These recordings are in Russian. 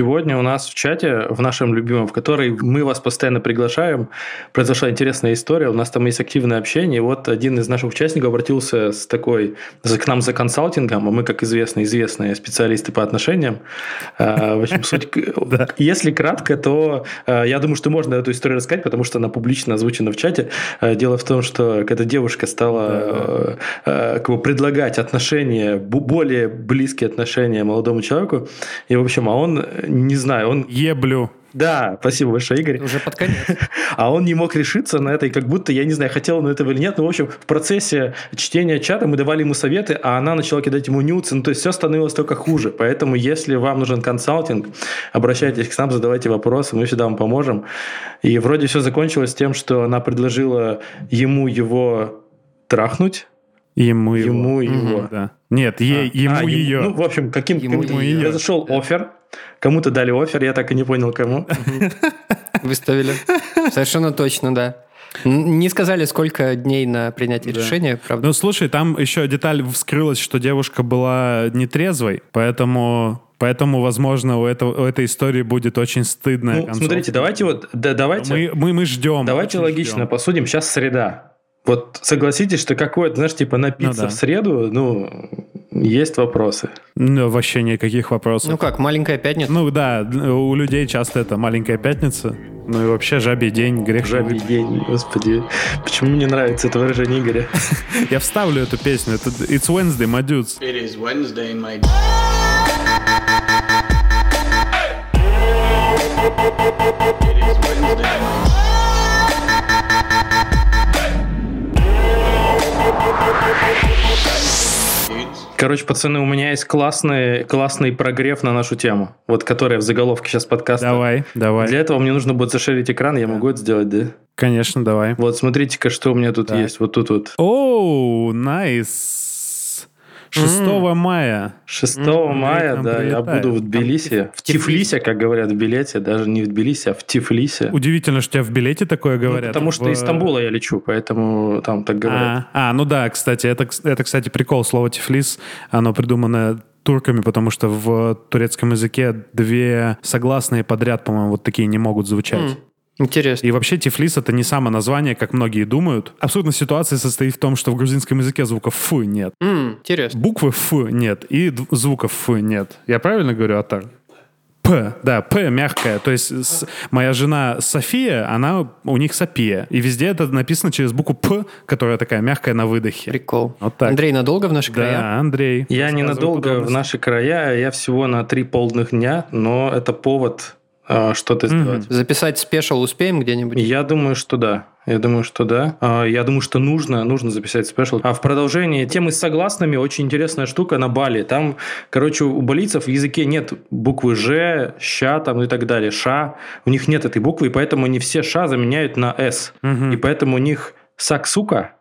сегодня у нас в чате, в нашем любимом, в который мы вас постоянно приглашаем, произошла интересная история. У нас там есть активное общение. И вот один из наших участников обратился с такой к нам за консалтингом, а мы, как известно, известные специалисты по отношениям. А, в общем, суть... Если кратко, то а, я думаю, что можно эту историю рассказать, потому что она публично озвучена в чате. А, дело в том, что эта девушка стала как бы предлагать отношения, более близкие отношения молодому человеку. И, в общем, а он, не знаю, он... Еблю. Да, спасибо большое, Игорь. Уже под конец. А он не мог решиться на это, и как будто, я не знаю, хотел он этого или нет, но, в общем, в процессе чтения чата мы давали ему советы, а она начала кидать ему нюцы, ну, то есть все становилось только хуже. Поэтому, если вам нужен консалтинг, обращайтесь к нам, задавайте вопросы, мы всегда вам поможем. И вроде все закончилось тем, что она предложила ему его трахнуть, Ему, ему его. его. Да. Нет, ей, а, ему а, ее. Ну, в общем, каким ему каким ее. произошел да. офер. Кому-то дали офер, я так и не понял, кому. Выставили. Совершенно точно, да. Не сказали, сколько дней на принятие да. решения, правда. Ну, слушай, там еще деталь вскрылась, что девушка была нетрезвой, поэтому Поэтому, возможно, у, этого, у этой истории будет очень стыдная ну, концовка. Смотрите, давайте вот, да, давайте... Мы, мы, мы ждем. Давайте логично ждем. посудим. Сейчас среда. Вот согласитесь, что какое-то, знаешь, типа напиться ну, да. в среду, ну, есть вопросы. Ну, вообще никаких вопросов. Ну как, маленькая пятница? Ну да, у людей часто это маленькая пятница. Ну и вообще жабий день, грех. Жабий быть. день, господи. Почему мне нравится это выражение Игоря? Я вставлю эту песню. Это It's Wednesday, my dudes. It is Wednesday, my dudes. It is Wednesday, Короче, пацаны, у меня есть классный, классный прогрев на нашу тему, вот которая в заголовке сейчас подкаста. Давай, давай. Для этого мне нужно будет зашерить экран, я могу это сделать, да? Конечно, давай. Вот смотрите-ка, что у меня тут да. есть, вот тут вот. Оу, найс. 6 mm. мая. 6 mm, мая, да, прилетает. я буду в Тбилиси. В Тифлисе, как говорят в билете, даже не в Тбилиси, а в Тифлисе. Удивительно, что тебя в билете такое ну, говорят. Ну, потому что в... из Стамбула я лечу, поэтому там так говорят. А, а ну да, кстати, это, это, кстати, прикол. Слово Тифлис, оно придумано турками, потому что в турецком языке две согласные подряд, по-моему, вот такие не могут звучать. Мм. Интересно. И вообще Тифлис это не само название, как многие думают. Абсолютно ситуация состоит в том, что в грузинском языке звука «ф» нет. Мм, интересно. Буквы «ф» нет и звука «ф» нет. Я правильно говорю, Атар? П, да, П мягкая. То есть с, моя жена София, она у них София. И везде это написано через букву П, которая такая мягкая на выдохе. Прикол. Вот так. Андрей, надолго в наши края? Да, Андрей. Я ненадолго в наши края, я всего на три полных дня, но это повод а, что-то сделать. Записать special успеем где-нибудь? Я думаю, что да. Я думаю, что да. А, я думаю, что нужно, нужно записать special. А в продолжении темы с согласными очень интересная штука на Бали. Там, короче, у балийцев в языке нет буквы Ж, Ща там и так далее. Ша. У них нет этой буквы, и поэтому они все Ша заменяют на С. Угу. И поэтому у них саксука,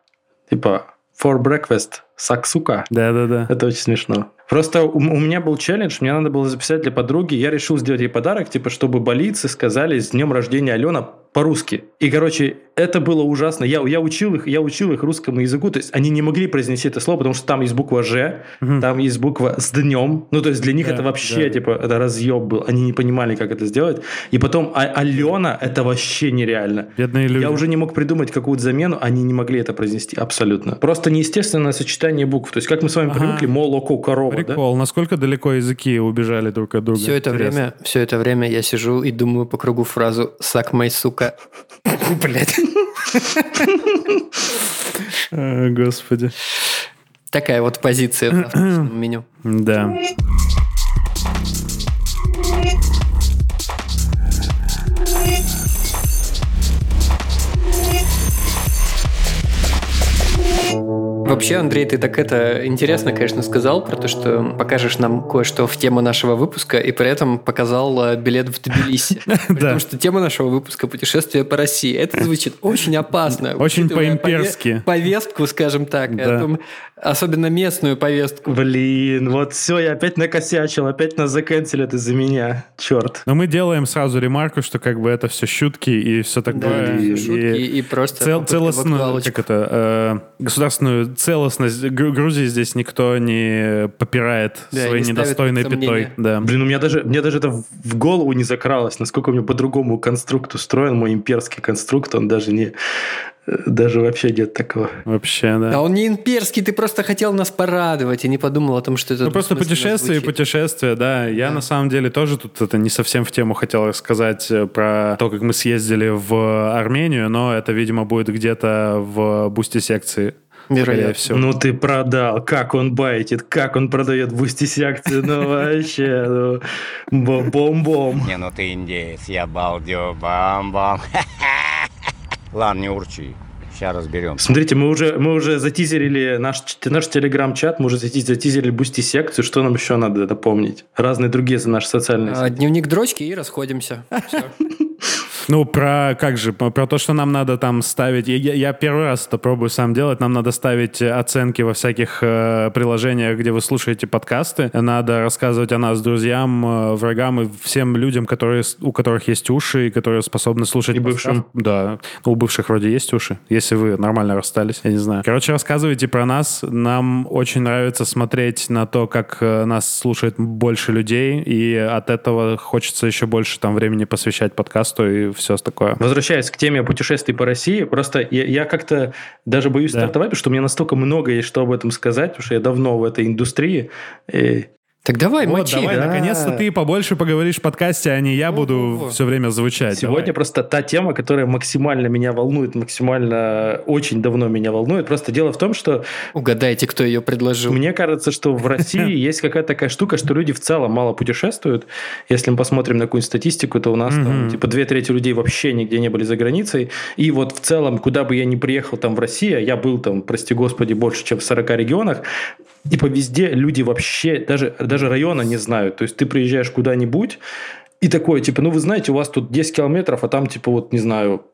типа for breakfast, саксука. Да-да-да. Это очень смешно. Просто у, у меня был челлендж, мне надо было записать для подруги, я решил сделать ей подарок, типа, чтобы болицы сказали с днем рождения Алена по-русски. И, короче, это было ужасно. Я, я, учил их, я учил их русскому языку, то есть они не могли произнести это слово, потому что там есть буква «Ж», угу. там есть буква «с днем». Ну, то есть для них да, это вообще, да. типа, это разъеб был. Они не понимали, как это сделать. И потом а, Алена – это вообще нереально. Бедные люди. Я уже не мог придумать какую-то замену, они не могли это произнести абсолютно. Просто неестественное сочетание букв. То есть как мы с вами ага. привыкли, молоко, корова. Прикол. Да? Насколько далеко языки убежали друг от друга? Все это, время, все это время я сижу и думаю по кругу фразу «сак мой сука». Блять. Господи. Такая вот позиция в меню. Да. Вообще, Андрей, ты так это интересно, конечно, сказал про то, что покажешь нам кое-что в тему нашего выпуска, и при этом показал э, билет в Тбилиси. Потому что тема нашего выпуска – путешествие по России. Это звучит очень опасно. Очень по-имперски. Повестку, скажем так, о том, Особенно местную повестку. Блин, вот все, я опять накосячил, опять нас заканцелят из-за меня. Черт. Но мы делаем сразу ремарку, что как бы это все шутки и все такое. Да, и, шутки и, и просто цел, целостную, актуалочку. как это, э, государственную целостность Гру- Грузии здесь никто не попирает Да, своей не недостойной пятой. Да. Блин, у меня даже, мне даже это в голову не закралось, насколько у меня по-другому конструкт устроен, мой имперский конструкт, он даже не, даже вообще нет такого. Вообще, да. А он не имперский, ты просто хотел нас порадовать и не подумал о том, что это Ну, просто путешествие и путешествие, да. Я на самом деле тоже тут это не совсем в тему хотел рассказать э, про то, как мы съездили в Армению, но это, видимо, будет где-то в бусте секции. Вероятно. всего. Ну ты продал, как он байтит, как он продает бустись акции, ну вообще, ну, бо- бом-бом. Не, ну ты индеец, я балдю, бам-бам. Ладно, не урчи, сейчас разберемся. Смотрите, мы уже, мы уже затизерили наш, наш телеграм-чат, мы уже зати- затизерили бусти секцию, что нам еще надо напомнить? Разные другие за наши социальные А, сети. дневник дрочки и расходимся. Всё. Ну, про как же, про то, что нам надо там ставить. Я, я- первый раз это пробую сам делать. Нам надо ставить э, оценки во всяких э, приложениях, где вы слушаете подкасты. Надо рассказывать о нас друзьям, э, врагам и всем людям, которые, у которых есть уши и которые способны слушать. И подкаст. бывшим. Да. Ну, у бывших вроде есть уши. Если вы нормально расстались, я не знаю. Короче, рассказывайте про нас. Нам очень нравится смотреть на то, как э, нас слушает больше людей, и от этого хочется еще больше там времени посвящать подкасту и все такое. Возвращаясь к теме путешествий по России, просто я, я как-то даже боюсь Да. стартовать, потому что у меня настолько много есть что об этом сказать, потому что я давно в этой индустрии. И Так давай, Вот, мочи. давай, да. наконец-то ты побольше поговоришь в подкасте, а не я буду Во-во-во. все время звучать. Сегодня Давай. просто та тема, которая максимально меня волнует, максимально очень давно меня волнует. Просто дело в том, что Угадайте, кто ее предложил. Мне кажется, что в России есть какая-то такая штука, что люди в целом мало путешествуют. Если мы посмотрим на какую-нибудь статистику, то у нас там типа две трети людей вообще нигде не были за границей. И вот в целом, куда бы я ни приехал там в Россию, а я был там, прости господи, больше, чем в 40 регионах, типа везде люди вообще даже, даже района не знают. То есть ты приезжаешь куда-нибудь, и такое, типа, ну вы знаете, у вас тут 10 километров, а там, типа, вот, не знаю,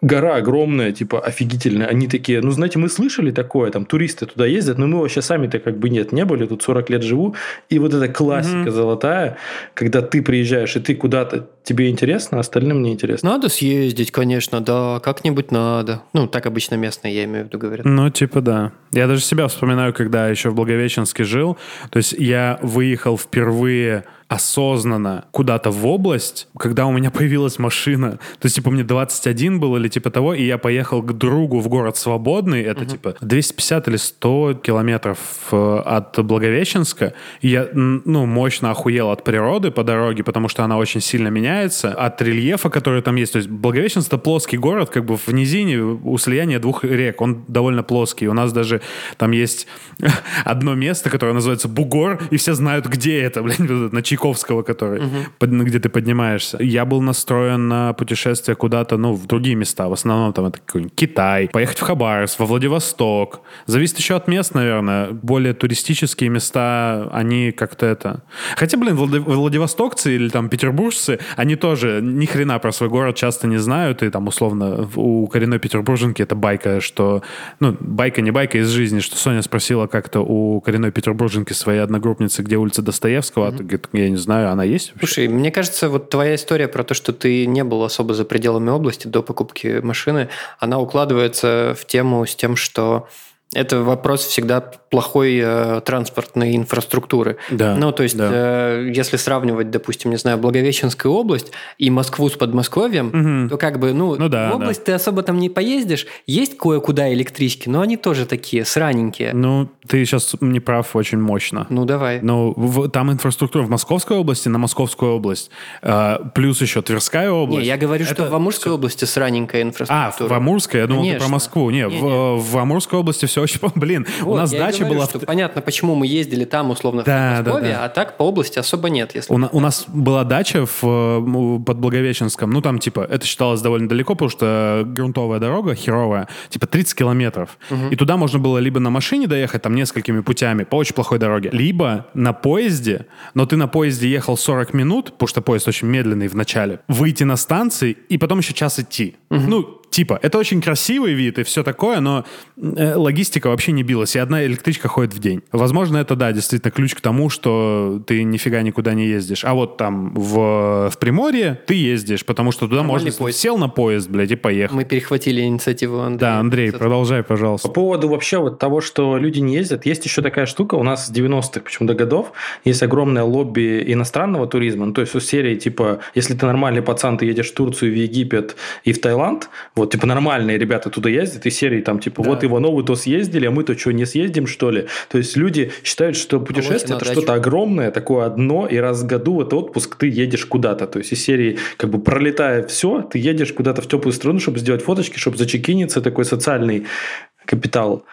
гора огромная, типа, офигительная. Они такие, ну, знаете, мы слышали такое, там, туристы туда ездят, но мы вообще сами-то как бы нет, не были, тут 40 лет живу. И вот эта классика золотая, когда ты приезжаешь, и ты куда-то, тебе интересно, а остальным не интересно. Надо съездить, конечно, да, как-нибудь надо. Ну, так обычно местные, я имею в виду, говорят. Ну, типа, да. Я даже себя вспоминаю, когда еще в Благовещенске жил. То есть я выехал впервые осознанно куда-то в область, когда у меня появилась машина. То есть, типа, мне 21 было или типа того, и я поехал к другу в город Свободный. Это, типа, 250 или 100 километров э, от Благовещенска. И я, ну, мощно охуел от природы по дороге, потому что она очень сильно меняется. От рельефа, который там есть. То есть, Благовещенск — это плоский город, как бы в низине, у слияния двух рек. Он довольно плоский. У нас даже там есть одно место, которое называется Бугор, и все знают, где это, блин, вот это, на Чайковского, который, под- ну, где ты поднимаешься. Я был настроен на путешествие куда-то, ну, в другие места. В основном там это какой-нибудь Китай, поехать в Хабаровск, во Владивосток. Зависит еще от мест, наверное. Более туристические места, они как-то это... Хотя, блин, Влади- владивостокцы или там петербуржцы, они тоже ни хрена про свой город часто не знают, и там условно у коренной петербурженки это байка, что... Ну, байка не байка из жизни, что Соня спросила как-то у коренной петербурженки своей одногруппницы, где улица Достоевского, а ты говорит, я не знаю, она есть вообще? Слушай, мне кажется, вот твоя история про то, что ты не был особо за пределами области до покупки машины, она укладывается в тему с тем, что это вопрос всегда плохой э, транспортной инфраструктуры. Да, Ну, то есть, да. э, если сравнивать, допустим, не знаю, Благовещенскую область и Москву с Подмосковьем, Мгм. то как бы, ну, Ну да, в область ты особо там не поездишь. Есть кое-куда электрички, но они тоже такие сраненькие. Ну, ты сейчас не прав очень мощно. Ну, давай. Ну, в- там инфраструктура в Московской области на Московскую область, э, плюс еще Тверская область. Не, я говорю, что Это в Амурской области сраненькая А, инфраструктура. в Амурской? Я думал, ты про. Москву. Не, в, Не-не. в Амурской области все очень... Блин, у Вот, нас я и дача говорю, была... что в- понятно, почему мы ездили там, условно, Да, в Подмосковье, да, да. а так по области особо нет. Если... У, на- у нас была дача в, под Благовещенском. Ну, там, типа, это считалось довольно далеко, потому что грунтовая дорога херовая, типа 30 километров. И туда можно было либо на машине доехать, там, несколькими путями, по очень плохой дороге, либо на поезде, но ты на поезде ехал 40 минут, потому что поезд очень медленный в начале, выйти на станции и потом еще час идти. Ну, типа, это очень красивый вид и все такое, но э, логистика вообще не билась, и одна электричка ходит в день. Возможно, это, да, действительно ключ к тому, что ты нифига никуда не ездишь. А вот там в, в Приморье ты ездишь, потому что туда Нормальный можно... поезд. Сел на поезд, блядь, и поехал. Мы перехватили инициативу Андрея. Да, Андрей, продолжай, пожалуйста. По поводу вообще вот того, что люди не ездят, есть еще такая штука, у нас с 90-х почему-то годов есть огромное лобби иностранного туризма, ну, то есть у серии, типа, если ты нормальный пацан, ты едешь в Турцию, в Египет и в Таиланд, вот, типа, нормальные ребята туда ездят, и серии там, типа, Да. вот Ивановы то съездили, а мы-то что, не съездим, что ли? То есть люди считают, что путешествие на это что-то огромное, такое одно, и раз в году в это отпуск ты едешь куда-то, то есть из серии, как бы, пролетая все, ты едешь куда-то в теплую страну, чтобы сделать фоточки, чтобы зачекиниться, такой социальный капитал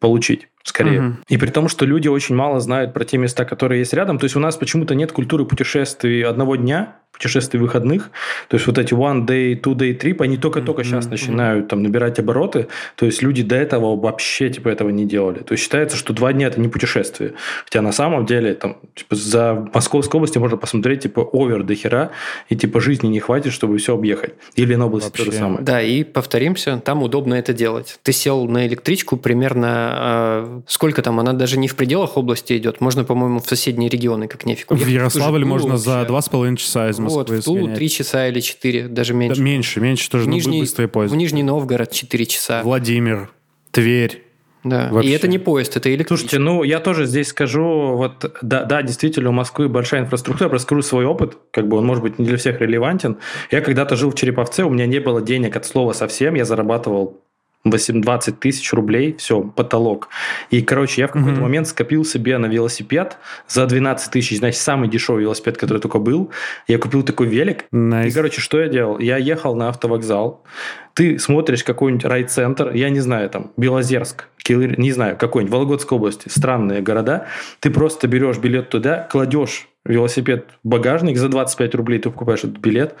получить скорее. Мгм. И при том, что люди очень мало знают про те места, которые есть рядом. То есть у нас почему-то нет культуры путешествий одного дня, путешествий выходных. То есть вот эти one day, two day trip, они только-только сейчас Мгм. начинают там набирать обороты. То есть люди до этого вообще типа этого не делали. То есть считается, что два дня это не путешествие. Хотя на самом деле там типа, за Московской области можно посмотреть типа овер до хера и типа жизни не хватит, чтобы все объехать. Или на области то же Вообще. самое. Да, и повторимся, там удобно это делать. Ты сел на электричку примерно... сколько там? Она даже не в пределах области идет. Можно, по-моему, в соседние регионы как нефиг. В. Ярославль Тулу можно за вообще. два с половиной часа из Вот, Москвы в Тулу сгонять. 3 часа или 4, даже Да, меньше. меньше, меньше тоже, в, ну, Нижний, быстрые поезд. в Нижний Новгород 4 часа. Владимир, Тверь. Да. Вообще. И это не поезд, это электричка. Слушайте, ну я тоже здесь скажу, вот да, да, действительно у Москвы большая инфраструктура, я просто скажу свой опыт, как бы он может быть не для всех релевантен. Я когда-то жил в Череповце, у меня не было денег от слова совсем, я зарабатывал 8-20 тысяч рублей, все, потолок. И, короче, я в какой-то Мгм. момент скопил себе на велосипед за 12 тысяч, значит, самый дешевый велосипед, который только был. Я купил такой велик, и, Nice. короче, что я делал? Я ехал на автовокзал, ты смотришь какой-нибудь райцентр, я не знаю, там, Белозерск, Килыр- не знаю, какой-нибудь, Вологодской области, странные города, ты просто берешь билет туда, кладешь велосипед в багажник за 25 рублей, ты покупаешь этот билет,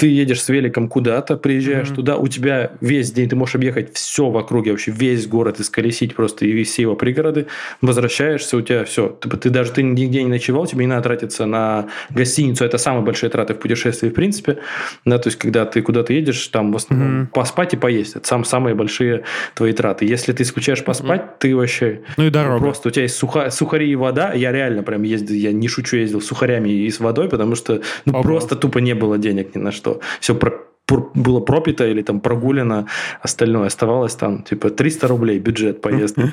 ты едешь с великом куда-то, приезжаешь Мгм. туда, у тебя весь день ты можешь объехать все в округе, вообще весь город исколесить просто и все его пригороды, возвращаешься, у тебя все, ты, ты даже ты нигде не ночевал, тебе не надо тратиться на гостиницу, это самые большие траты в путешествии в принципе, да, то есть когда ты куда-то едешь, там в основном Мгм. поспать и поесть, это сам, самые большие твои траты. Если ты исключаешь поспать, ты вообще Ну и дорога. Просто у тебя есть суха- сухари и вода. Я реально прям ездил, я не шучу, ездил с сухарями и с водой, потому что ну, просто тупо не было денег ни на что. Все было пропито или там прогулено, остальное оставалось там, типа 300 рублей бюджет поездки.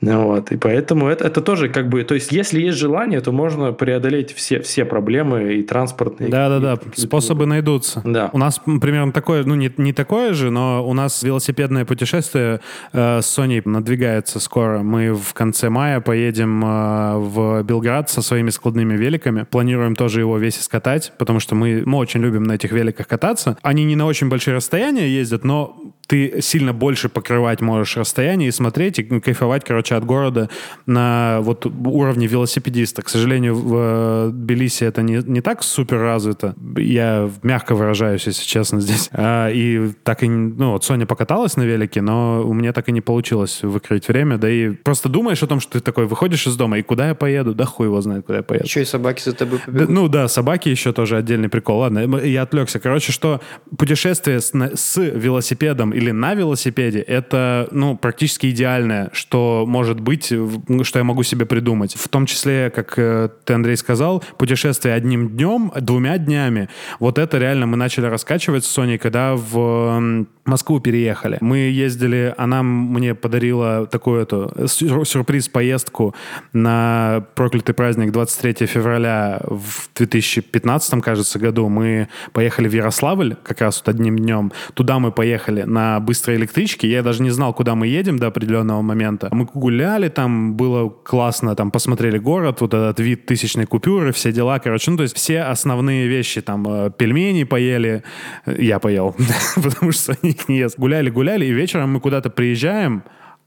Вот, и поэтому это, это тоже как бы, то есть если есть желание, то можно преодолеть все, все проблемы и транспортные. Да-да-да, и способы найдутся. Да. У нас примерно такое, ну не, не такое же, но у нас велосипедное путешествие э, с Соней надвигается скоро. Мы в конце мая поедем э, в Белград со своими складными великами. Планируем тоже его весь искатать, потому что мы, мы очень любим на этих великах кататься. Они не на очень большие расстояния ездят, но ты сильно больше покрывать можешь расстояние и смотреть, и кайфовать, короче, от города на вот уровне велосипедиста. К сожалению, в э, Тбилиси это не, не так супер развито. Я мягко выражаюсь, если честно, здесь. А, и так и, ну, вот Соня покаталась на велике, но у меня так и не получилось выкроить время. Да и просто думаешь о том, что ты такой выходишь из дома, и куда я поеду? Да хуй его знает, куда я поеду. Еще и собаки за тобой Да, побегут. ну да, собаки еще тоже отдельный прикол. Ладно, я отвлекся. Короче, что путешествие с, с велосипедом или на велосипеде это, ну, практически идеальное, что может быть, ну, что я могу себе придумать. В том числе, как э, ты, Андрей, сказал, путешествие одним днем, двумя днями. Вот это реально мы начали раскачивать с Соней, когда в Москву переехали. Мы ездили, она мне подарила такую эту сюр- сюрприз-поездку на проклятый праздник 23 февраля в 2015, кажется, году. Мы поехали в Ярославль как раз вот одним днем. Туда мы поехали на быстрой электричке. Я даже не знал, куда мы едем до определенного момента. Мы гуляли там, было классно, там посмотрели город, вот этот вид тысячной купюры, все дела, короче. Ну, то есть все основные вещи, там, э, пельмени поели, я поел, потому что они их не ест. Гуляли, гуляли, и вечером мы куда-то приезжаем,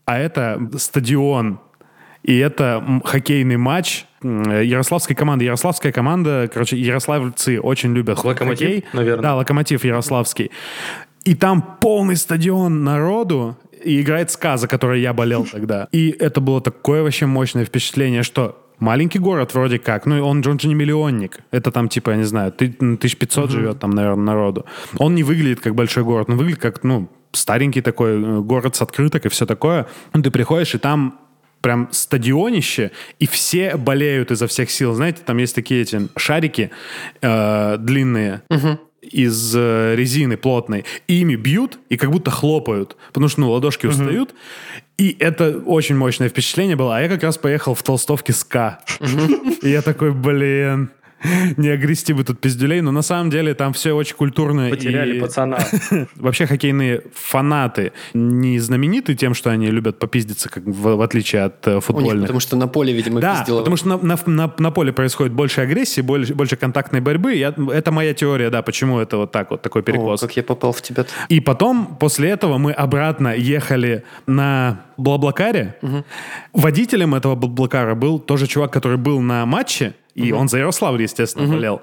а это стадион, и это хоккейный матч ярославской команды. Ярославская команда, короче, ярославцы очень любят Локомотив, хоккей. наверное. Да, локомотив ярославский. И там полный стадион народу, и играет СКА, за которой я болел тогда. И это было такое вообще мощное впечатление, что маленький город вроде как, ну, он, он же не миллионник. Это там, типа, я не знаю, 1500 угу. живет там, наверное, народу. Он не выглядит как большой город, он выглядит как, ну, старенький такой э, город с открыток и все такое. Ну, ты приходишь, и там прям стадионище, и все болеют изо всех сил. Знаете, там есть такие эти шарики э, длинные. Угу из э, резины плотной, ими бьют и как будто хлопают, потому что, ну, ладошки устают. Угу. И это очень мощное впечатление было. А я как раз поехал в толстовке СКА. Угу. И я такой, блин, не огрести бы тут пиздюлей, но на самом деле там все очень культурно. Потеряли и... пацана. Вообще хоккейные фанаты не знамениты тем, что они любят попиздиться, как в, в отличие от э, футбольных. Них, потому что на поле, видимо, Да, пиздило. потому что на, на, на, на поле происходит больше агрессии, больше, больше контактной борьбы. Я, это моя теория, да, почему это вот так вот, такой перекос. О, как я попал в тебя. И потом, после этого, мы обратно ехали на Блаблакаре. Угу. Водителем этого Блаблакара был тоже чувак, который был на матче, и угу. он за Ярославль, естественно, угу. болел.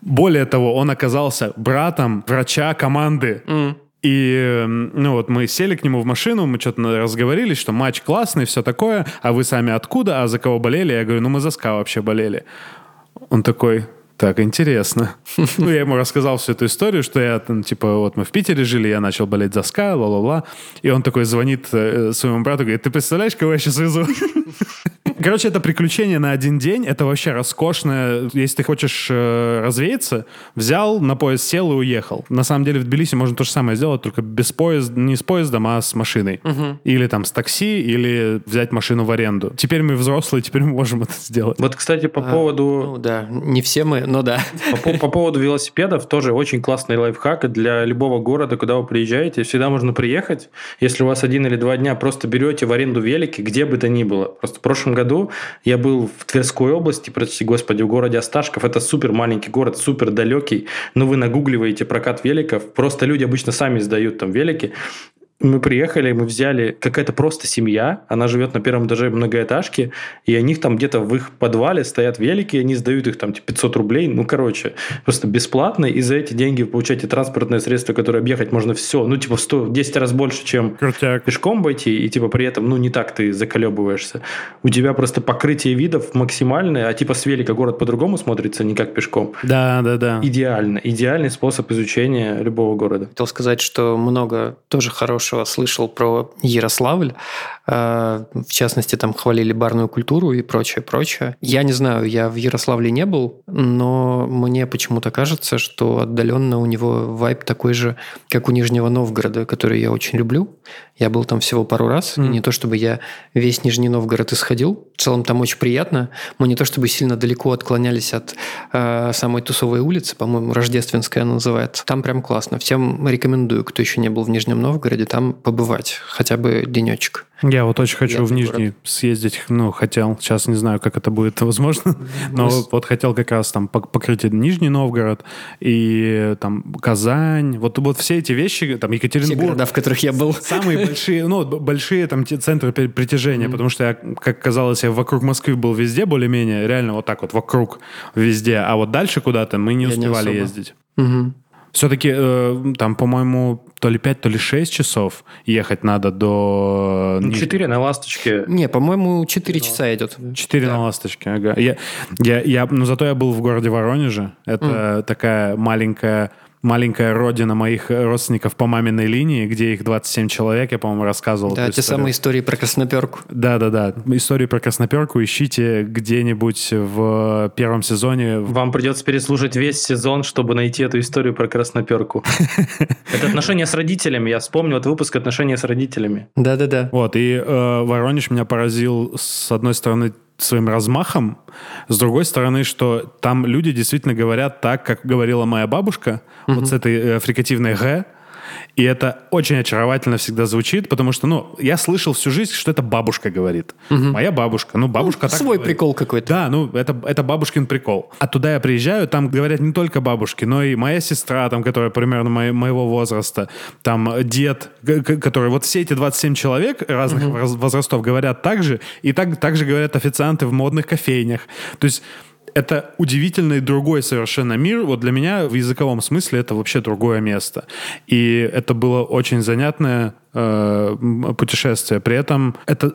Более того, он оказался братом врача команды. Угу. И, ну вот, мы сели к нему в машину, мы что-то разговорились, что матч классный, все такое, а вы сами откуда, а за кого болели? Я говорю, ну мы за СКА вообще болели. Он такой, так, интересно. Ну, я ему рассказал всю эту историю, что я, там, типа, вот мы в Питере жили, я начал болеть за ска, ла-ла-ла. И он такой звонит э, своему брату, говорит, ты представляешь, кого я сейчас везу? Короче, это приключение на один день. Это вообще роскошное. Если ты хочешь э, развеяться, взял, на поезд сел и уехал. На самом деле в Тбилиси можно то же самое сделать, только без поезда, не с поездом, а с машиной. Угу. Или там с такси, или взять машину в аренду. Теперь мы взрослые, теперь мы можем это сделать. Вот, кстати, по а, поводу... Ну да, не все мы, но да. По, по поводу велосипедов тоже очень классный лайфхак для любого города, куда вы приезжаете. Всегда можно приехать, если у вас один или два дня просто берете в аренду велики, где бы то ни было. Просто в прошлом году году я был в Тверской области, прости господи, в городе Осташков. Это супер маленький город, супер далекий. Но вы нагугливаете прокат великов. Просто люди обычно сами сдают там велики мы приехали, мы взяли какая-то просто семья, она живет на первом этаже многоэтажки, и у них там где-то в их подвале стоят велики, они сдают их там 500 типа, рублей, ну, короче, просто бесплатно, и за эти деньги вы получаете транспортное средство, которое объехать можно все, ну, типа, в 100, 10 раз больше, чем Крутяк. пешком пойти, и, типа, при этом, ну, не так ты заколебываешься. У тебя просто покрытие видов максимальное, а, типа, с велика город по-другому смотрится, не как пешком. Да, да, да. Идеально. Идеальный способ изучения любого города. Хотел сказать, что много тоже хорошего хорошего слышал про Ярославль. Э, в частности, там хвалили барную культуру и прочее, прочее. Я не знаю, я в Ярославле не был, но мне почему-то кажется, что отдаленно у него вайп такой же, как у Нижнего Новгорода, который я очень люблю. Я был там всего пару раз, mm. и не то чтобы я весь Нижний Новгород исходил. В целом там очень приятно. Мы не то чтобы сильно далеко отклонялись от э, самой Тусовой улицы, по-моему, Рождественская она называется. Там прям классно. Всем рекомендую, кто еще не был в Нижнем Новгороде, там побывать хотя бы денечек. Я вот очень хочу в Нижний город. съездить, ну, хотел, сейчас не знаю, как это будет возможно, но Нас... вот хотел как раз там покрыть Нижний Новгород и там Казань, вот, вот все эти вещи, там Екатеринбург. Все города, в которых я был. Самые большие, ну, большие там центры притяжения, потому что я, как казалось, я вокруг Москвы был везде более-менее, реально вот так вот вокруг везде, а вот дальше куда-то мы не успевали ездить. Угу. Все-таки э, там, по-моему, то ли 5, то ли 6 часов ехать надо до... Ну, 4 на «Ласточке». Не, по-моему, 4 часа идет. 4 да. на «Ласточке», ага. Я, я, я, но зато я был в городе Воронеже. Это mm. такая маленькая маленькая родина моих родственников по маминой линии, где их 27 человек, я, по-моему, рассказывал. Да, те историю. самые истории про Красноперку. Да-да-да, истории про Красноперку ищите где-нибудь в первом сезоне. Вам придется переслушать весь сезон, чтобы найти эту историю про Красноперку. Это отношения с родителями, я вспомнил этот выпуск «Отношения с родителями». Да-да-да. Вот, и э, Воронеж меня поразил, с одной стороны, своим размахом. С другой стороны, что там люди действительно говорят так, как говорила моя бабушка, угу. вот с этой э, фрикативной «г», и это очень очаровательно всегда звучит, потому что, ну, я слышал всю жизнь, что это бабушка говорит. Угу. Моя бабушка. Ну, бабушка ну, так Свой говорит. прикол какой-то. Да, ну, это, это бабушкин прикол. А туда я приезжаю, там говорят не только бабушки, но и моя сестра, там, которая примерно мо- моего возраста, там, дед, который... Вот все эти 27 человек разных угу. возрастов говорят так же, и так, так же говорят официанты в модных кофейнях. То есть это удивительный другой совершенно мир. Вот для меня в языковом смысле это вообще другое место. И это было очень занятное э, путешествие. При этом это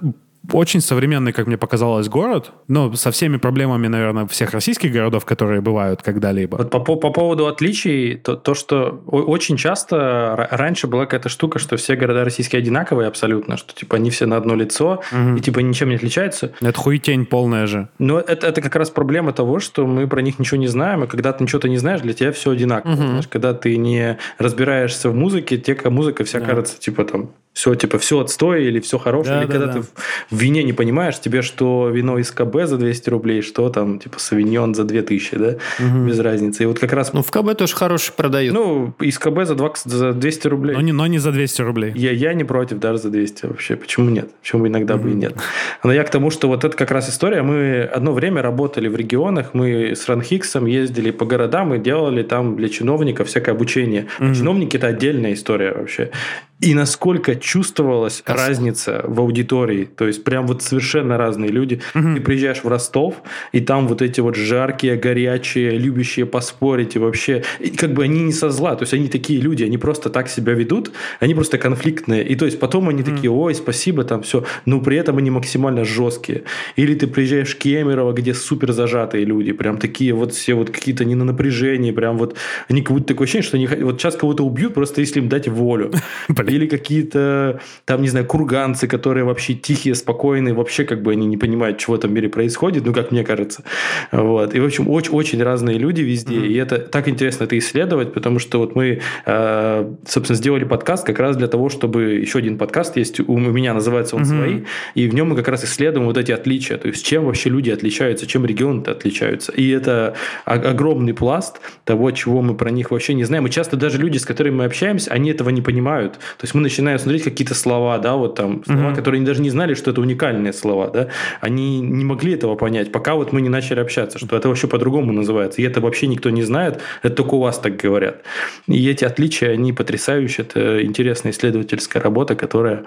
очень современный, как мне показалось, город, но со всеми проблемами, наверное, всех российских городов, которые бывают когда-либо. Вот по, по поводу отличий, то, то, что очень часто раньше была какая-то штука, что все города российские одинаковые абсолютно, что типа они все на одно лицо угу. и типа ничем не отличаются. Это хуетень полная же. Но это, это как раз проблема того, что мы про них ничего не знаем, и когда ты ничего-то не знаешь, для тебя все одинаково. Угу. Знаешь, когда ты не разбираешься в музыке, тебе музыка вся да. кажется типа там все, типа, все отстой или все хорошее. Да, или да, когда да. ты в вине не понимаешь, тебе что вино из КБ за 200 рублей, что там, типа, савиньон за 2000, да? Угу. Без разницы. И вот как раз... Ну, в КБ тоже хороший продают. Ну, из КБ за, 2, за 200 рублей. Но не, но не за 200 рублей. Я, я не против даже за 200 вообще. Почему нет? Почему иногда угу. бы и нет? Но я к тому, что вот это как раз история. Мы одно время работали в регионах, мы с Ранхиксом ездили по городам и делали там для чиновников всякое обучение. Угу. Чиновники – это отдельная история вообще. И насколько чувствовалась Кас. разница в аудитории. То есть, прям вот совершенно разные люди. Угу. Ты приезжаешь в Ростов, и там вот эти вот жаркие, горячие, любящие поспорить и вообще... И как бы они не со зла. То есть, они такие люди, они просто так себя ведут, они просто конфликтные. И то есть, потом они угу. такие, ой, спасибо, там все. Но при этом они максимально жесткие. Или ты приезжаешь в Кемерово, где супер зажатые люди. Прям такие вот все вот какие-то не на напряжении. Прям вот... Они как будто такое ощущение, что они вот сейчас кого-то убьют, просто если им дать волю. Или какие-то, там, не знаю, курганцы, которые вообще тихие, спокойные, вообще как бы они не понимают, чего в этом мире происходит, ну, как мне кажется. Вот. И, в общем, очень, очень разные люди везде. Mm-hmm. И это так интересно это исследовать, потому что вот мы, э, собственно, сделали подкаст как раз для того, чтобы еще один подкаст есть у меня, называется он mm-hmm. «Свои», и в нем мы как раз исследуем вот эти отличия, то есть чем вообще люди отличаются, чем регионы-то отличаются. И это огромный пласт того, чего мы про них вообще не знаем. И часто даже люди, с которыми мы общаемся, они этого не понимают. То есть мы начинаем смотреть какие-то слова, да, вот там слова, mm-hmm. которые они даже не знали, что это уникальные слова, да, они не могли этого понять, пока вот мы не начали общаться, что это вообще по-другому называется, и это вообще никто не знает, это только у вас так говорят. И эти отличия, они потрясающие, это интересная исследовательская работа, которая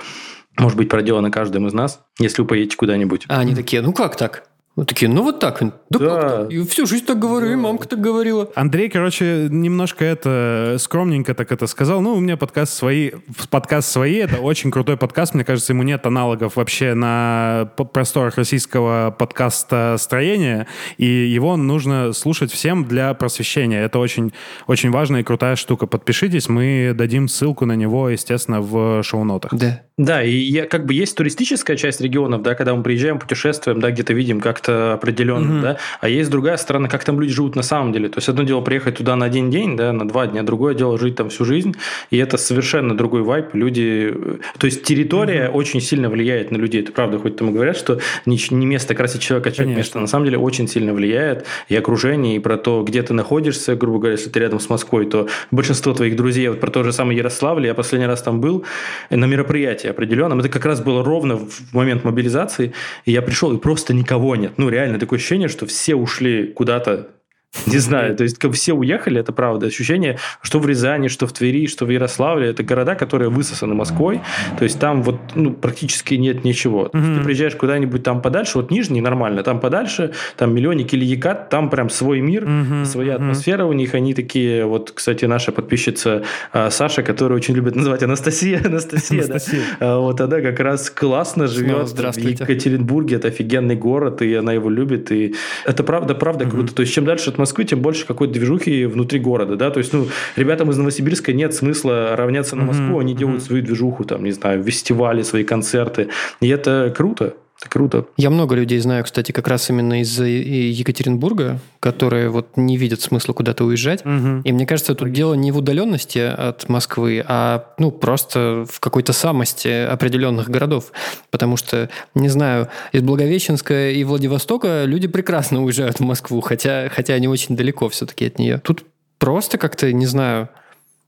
может быть проделана каждым из нас, если вы поедете куда-нибудь. А они такие, ну как так? Вот такие, ну вот так. Да, да. как И всю жизнь так говорю, да. и мамка так говорила. Андрей, короче, немножко это скромненько так это сказал. Ну, у меня подкаст свои, подкаст свои, это очень крутой подкаст. Мне кажется, ему нет аналогов вообще на просторах российского подкаста строения, и его нужно слушать всем для просвещения. Это очень, очень важная и крутая штука. Подпишитесь, мы дадим ссылку на него, естественно, в шоу-нотах. Да. Да, и я, как бы есть туристическая часть регионов, да, когда мы приезжаем, путешествуем, да, где-то видим как-то определенно, угу. да, а есть другая сторона, как там люди живут на самом деле. То есть одно дело приехать туда на один день, да, на два дня, другое дело жить там всю жизнь, и это совершенно другой вайп. Люди, то есть территория угу. очень сильно влияет на людей. Это правда, хоть там и говорят, что не, не место красит человека, а человек место. На самом деле очень сильно влияет и окружение, и про то, где ты находишься, грубо говоря, если ты рядом с Москвой, то большинство твоих друзей, вот про то же самое Ярославль, я последний раз там был на мероприятии определенном. Это как раз было ровно в момент мобилизации. И я пришел, и просто никого нет. Ну, реально такое ощущение, что все ушли куда-то не знаю, то есть как все уехали, это правда. Ощущение, что в Рязани, что в Твери, что в Ярославле, это города, которые высосаны Москвой, то есть там вот ну, практически нет ничего. Mm-hmm. Ты приезжаешь куда-нибудь там подальше, вот Нижний нормально, там подальше, там Миллионник или Екат, там прям свой мир, mm-hmm. своя атмосфера у них, они такие, вот, кстати, наша подписчица а, Саша, которую очень любит называть Анастасия, Анастасия. Да? А, вот она как раз классно живет в Екатеринбурге, это офигенный город, и она его любит, и это правда, правда круто. То есть чем дальше Москвы, тем больше какой-то движухи внутри города, да, то есть, ну, ребятам из Новосибирска нет смысла равняться на Москву, mm-hmm. они делают свою движуху, там, не знаю, фестивали, свои концерты, и это круто. Это круто. Я много людей знаю, кстати, как раз именно из Екатеринбурга, которые вот не видят смысла куда-то уезжать. Угу. И мне кажется, тут дело не в удаленности от Москвы, а ну просто в какой-то самости определенных городов. Потому что, не знаю, из Благовещенска и Владивостока люди прекрасно уезжают в Москву, хотя, хотя они очень далеко все-таки от нее. Тут просто как-то, не знаю,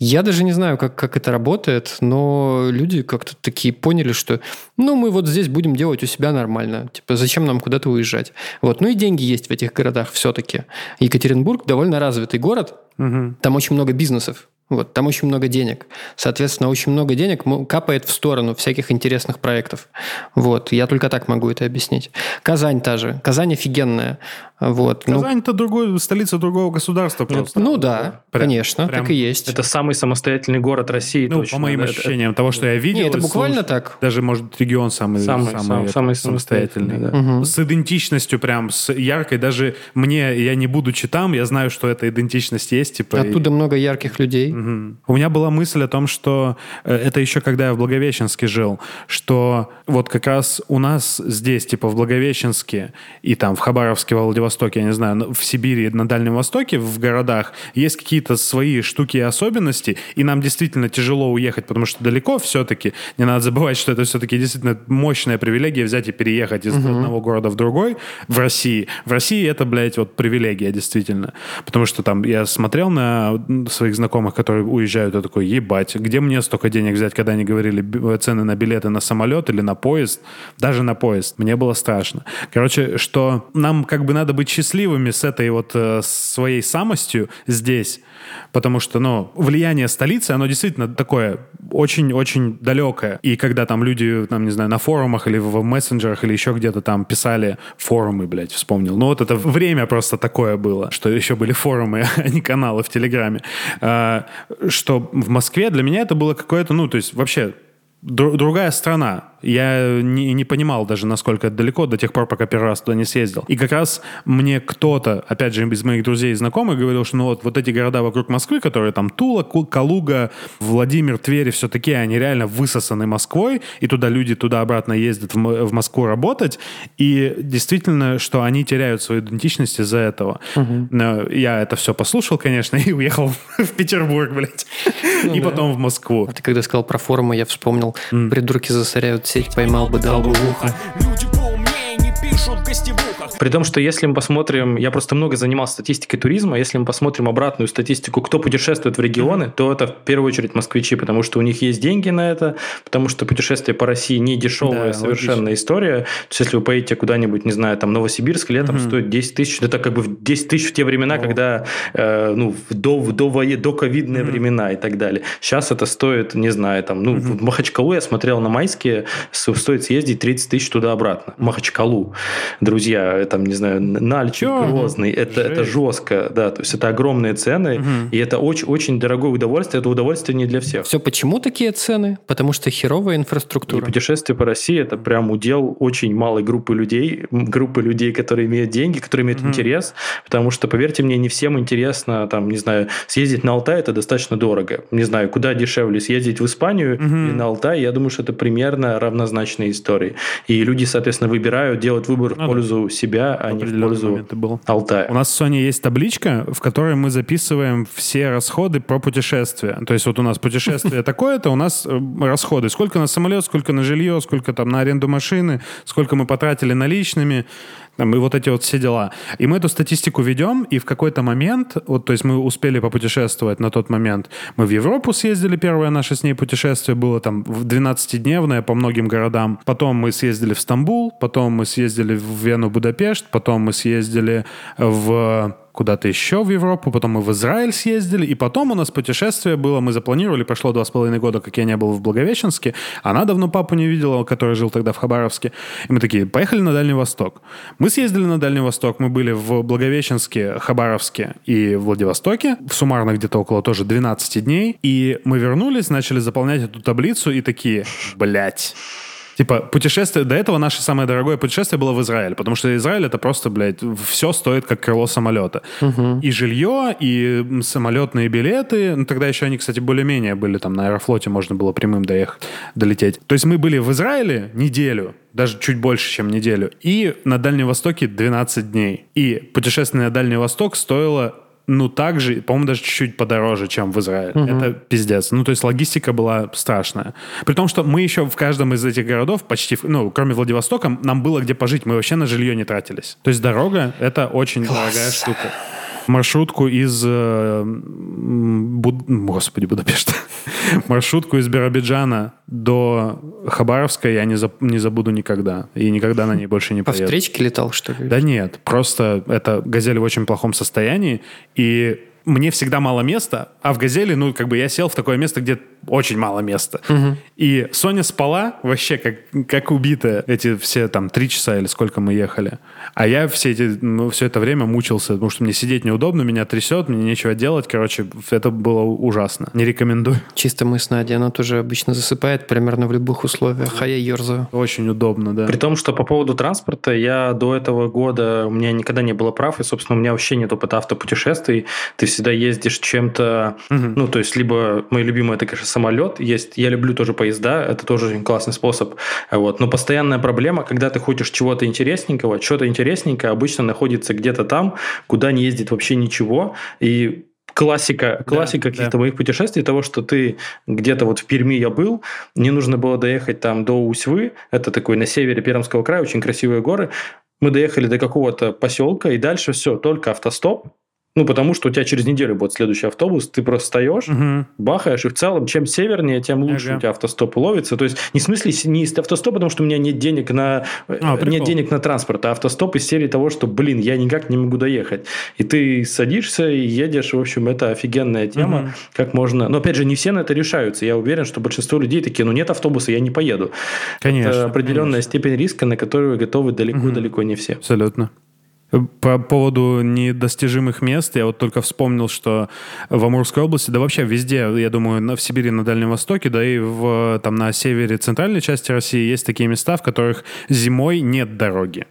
я даже не знаю, как, как это работает, но люди как-то такие поняли, что ну, мы вот здесь будем делать у себя нормально. Типа, зачем нам куда-то уезжать? Вот. Ну и деньги есть в этих городах все-таки. Екатеринбург довольно развитый город. Угу. Там очень много бизнесов Вот, там очень много денег. Соответственно, очень много денег капает в сторону всяких интересных проектов. Вот, я только так могу это объяснить. Казань та же. Казань офигенная. Вот. Ну, Казань это другой, столица другого государства просто. Ну да, прям, конечно, прям, так и есть. Это самый самостоятельный город России. Ну, точно, по моим да, ощущениям, это, того, что я видел. Нет, это буквально слуш... так. Даже, может, регион самый, самый, самый, самый, самый самостоятельный. Да. Угу. С идентичностью прям, с яркой. Даже мне, я не будучи там, я знаю, что эта идентичность есть. Типа, Оттуда и... много ярких людей. Угу. У меня была мысль о том, что э, это еще когда я в Благовещенске жил, что вот как раз у нас здесь, типа в Благовещенске и там в Хабаровске, во Владивостоке, я не знаю, в Сибири, на Дальнем Востоке, в городах, есть какие-то свои штуки и особенности, и нам действительно тяжело уехать, потому что далеко все-таки. Не надо забывать, что это все-таки действительно мощная привилегия взять и переехать из угу. одного города в другой в России. В России это, блядь, вот привилегия действительно. Потому что там я смотрел на своих знакомых, которые уезжают, я такой, ебать, где мне столько денег взять, когда они говорили цены на билеты на самолет или на поезд, даже на поезд. Мне было страшно. Короче, что нам как бы надо быть счастливыми с этой вот э, своей самостью здесь, потому что, ну, влияние столицы, оно действительно такое очень-очень далекое. И когда там люди, там, не знаю, на форумах или в мессенджерах или еще где-то там писали форумы, блядь, вспомнил. Ну, вот это время просто такое было, что еще были форумы, а не каналы в Телеграме. А, что в Москве для меня это было какое-то, ну, то есть вообще другая страна. Я не, не понимал даже, насколько это далеко, до тех пор, пока первый раз туда не съездил. И как раз мне кто-то, опять же, из моих друзей и знакомых, говорил, что ну вот, вот эти города вокруг Москвы, которые там Тула, Калуга, Владимир, Тверь, все такие, они реально высосаны Москвой, и туда люди туда-обратно ездят в, в Москву работать, и действительно, что они теряют свою идентичность из-за этого. Угу. Я это все послушал, конечно, и уехал в Петербург, блядь, ну, и да. потом в Москву. А ты когда сказал про форумы, я вспомнил, mm. придурки засоряют сеть, поймал бы, дал ухо. Люди поумнее не пишут гостевую при том, что если мы посмотрим, я просто много занимался статистикой туризма, если мы посмотрим обратную статистику, кто путешествует в регионы, то это в первую очередь москвичи, потому что у них есть деньги на это, потому что путешествие по России не дешевая да, совершенно логично. история. То есть, если вы поедете куда-нибудь, не знаю, там Новосибирск летом угу. стоит 10 тысяч, это как бы 10 тысяч в те времена, О. когда, э, ну, до, до, до, до ковидные угу. времена и так далее. Сейчас это стоит, не знаю, там, ну, угу. в Махачкалу я смотрел на майские, стоит съездить 30 тысяч туда-обратно. Махачкалу. Друзья, там, не знаю, Нальчик, Чё? Грозный, это, это жестко, да, то есть это огромные цены, угу. и это очень-очень дорогое удовольствие, это удовольствие не для всех. Все почему такие цены? Потому что херовая инфраструктура. И путешествие по России это прям удел очень малой группы людей, группы людей, которые имеют деньги, которые имеют угу. интерес, потому что, поверьте мне, не всем интересно, там, не знаю, съездить на Алтай, это достаточно дорого. Не знаю, куда дешевле съездить в Испанию угу. или на Алтай, я думаю, что это примерно равнозначные истории. И люди, соответственно, выбирают, делают выбор ну, в пользу да. себя себя, а не в пользу был. Алтая. У нас в Sony есть табличка, в которой мы записываем все расходы про путешествия. То есть вот у нас путешествие такое-то, у нас э, расходы. Сколько на самолет, сколько на жилье, сколько там на аренду машины, сколько мы потратили наличными там, и вот эти вот все дела. И мы эту статистику ведем, и в какой-то момент, вот, то есть мы успели попутешествовать на тот момент. Мы в Европу съездили, первое наше с ней путешествие было там 12-дневное по многим городам. Потом мы съездили в Стамбул, потом мы съездили в Вену, Будапешт, потом мы съездили в куда-то еще в Европу, потом мы в Израиль съездили, и потом у нас путешествие было, мы запланировали, прошло два с половиной года, как я не был в Благовещенске, она давно папу не видела, который жил тогда в Хабаровске, и мы такие, поехали на Дальний Восток. Мы съездили на Дальний Восток, мы были в Благовещенске, Хабаровске и Владивостоке, в суммарно где-то около тоже 12 дней, и мы вернулись, начали заполнять эту таблицу, и такие, блядь, Типа, путешествие, до этого наше самое дорогое путешествие было в Израиль, потому что Израиль это просто, блядь, все стоит как крыло самолета. Угу. И жилье, и самолетные билеты, ну тогда еще они, кстати, более-менее были, там на Аэрофлоте можно было прямым доехать, долететь. То есть мы были в Израиле неделю, даже чуть больше, чем неделю, и на Дальнем Востоке 12 дней. И путешествие на Дальний Восток стоило ну, также, по-моему, даже чуть-чуть подороже, чем в Израиле. Угу. Это пиздец. Ну, то есть логистика была страшная. При том, что мы еще в каждом из этих городов почти, ну, кроме Владивостока, нам было где пожить. Мы вообще на жилье не тратились. То есть дорога — это очень Класс. дорогая штука маршрутку из... Э, Буд... Господи, Будапешта. маршрутку из Биробиджана до Хабаровска я не, заб... не забуду никогда. И никогда на ней больше не поеду. По встречке летал, что ли? Да нет, просто это «Газель» в очень плохом состоянии. И мне всегда мало места, а в «Газели», ну, как бы я сел в такое место, где очень мало места. Угу. И Соня спала вообще как, как убитая эти все там три часа или сколько мы ехали. А я все, эти, ну, все это время мучился, потому что мне сидеть неудобно, меня трясет, мне нечего делать. Короче, это было ужасно. Не рекомендую. Чисто мы с Надей, она тоже обычно засыпает примерно в любых условиях, а я ерзаю. Очень удобно, да. При том, что по поводу транспорта, я до этого года, у меня никогда не было прав, и, собственно, у меня вообще нет опыта автопутешествий. Ты всегда ездишь чем-то, угу. ну, то есть, либо, мой любимый, это, конечно, самолет. Есть, я люблю тоже поезда, это тоже очень классный способ. Вот. Но постоянная проблема, когда ты хочешь чего-то интересненького, что-то интересненькое обычно находится где-то там, куда не ездит вообще ничего, и классика, классика да, каких-то да. моих путешествий, того, что ты где-то вот в Перми я был, не нужно было доехать там до Усьвы, это такой на севере Пермского края, очень красивые горы, мы доехали до какого-то поселка, и дальше все, только автостоп, ну, потому что у тебя через неделю будет следующий автобус, ты просто встаешь, угу. бахаешь, и в целом, чем севернее, тем лучше ага. у тебя автостоп ловится. То есть, не в смысле не автостоп, потому что у меня нет денег на, а, нет денег на транспорт, а автостоп из серии того, что, блин, я никак не могу доехать. И ты садишься и едешь, в общем, это офигенная тема, угу. как можно... Но, опять же, не все на это решаются. Я уверен, что большинство людей такие, ну, нет автобуса, я не поеду. Конечно. Это определенная конечно. степень риска, на которую готовы далеко-далеко угу. не все. Абсолютно. По поводу недостижимых мест, я вот только вспомнил, что в Амурской области, да вообще везде, я думаю, в Сибири, на Дальнем Востоке, да и в, там на севере центральной части России есть такие места, в которых зимой нет дороги.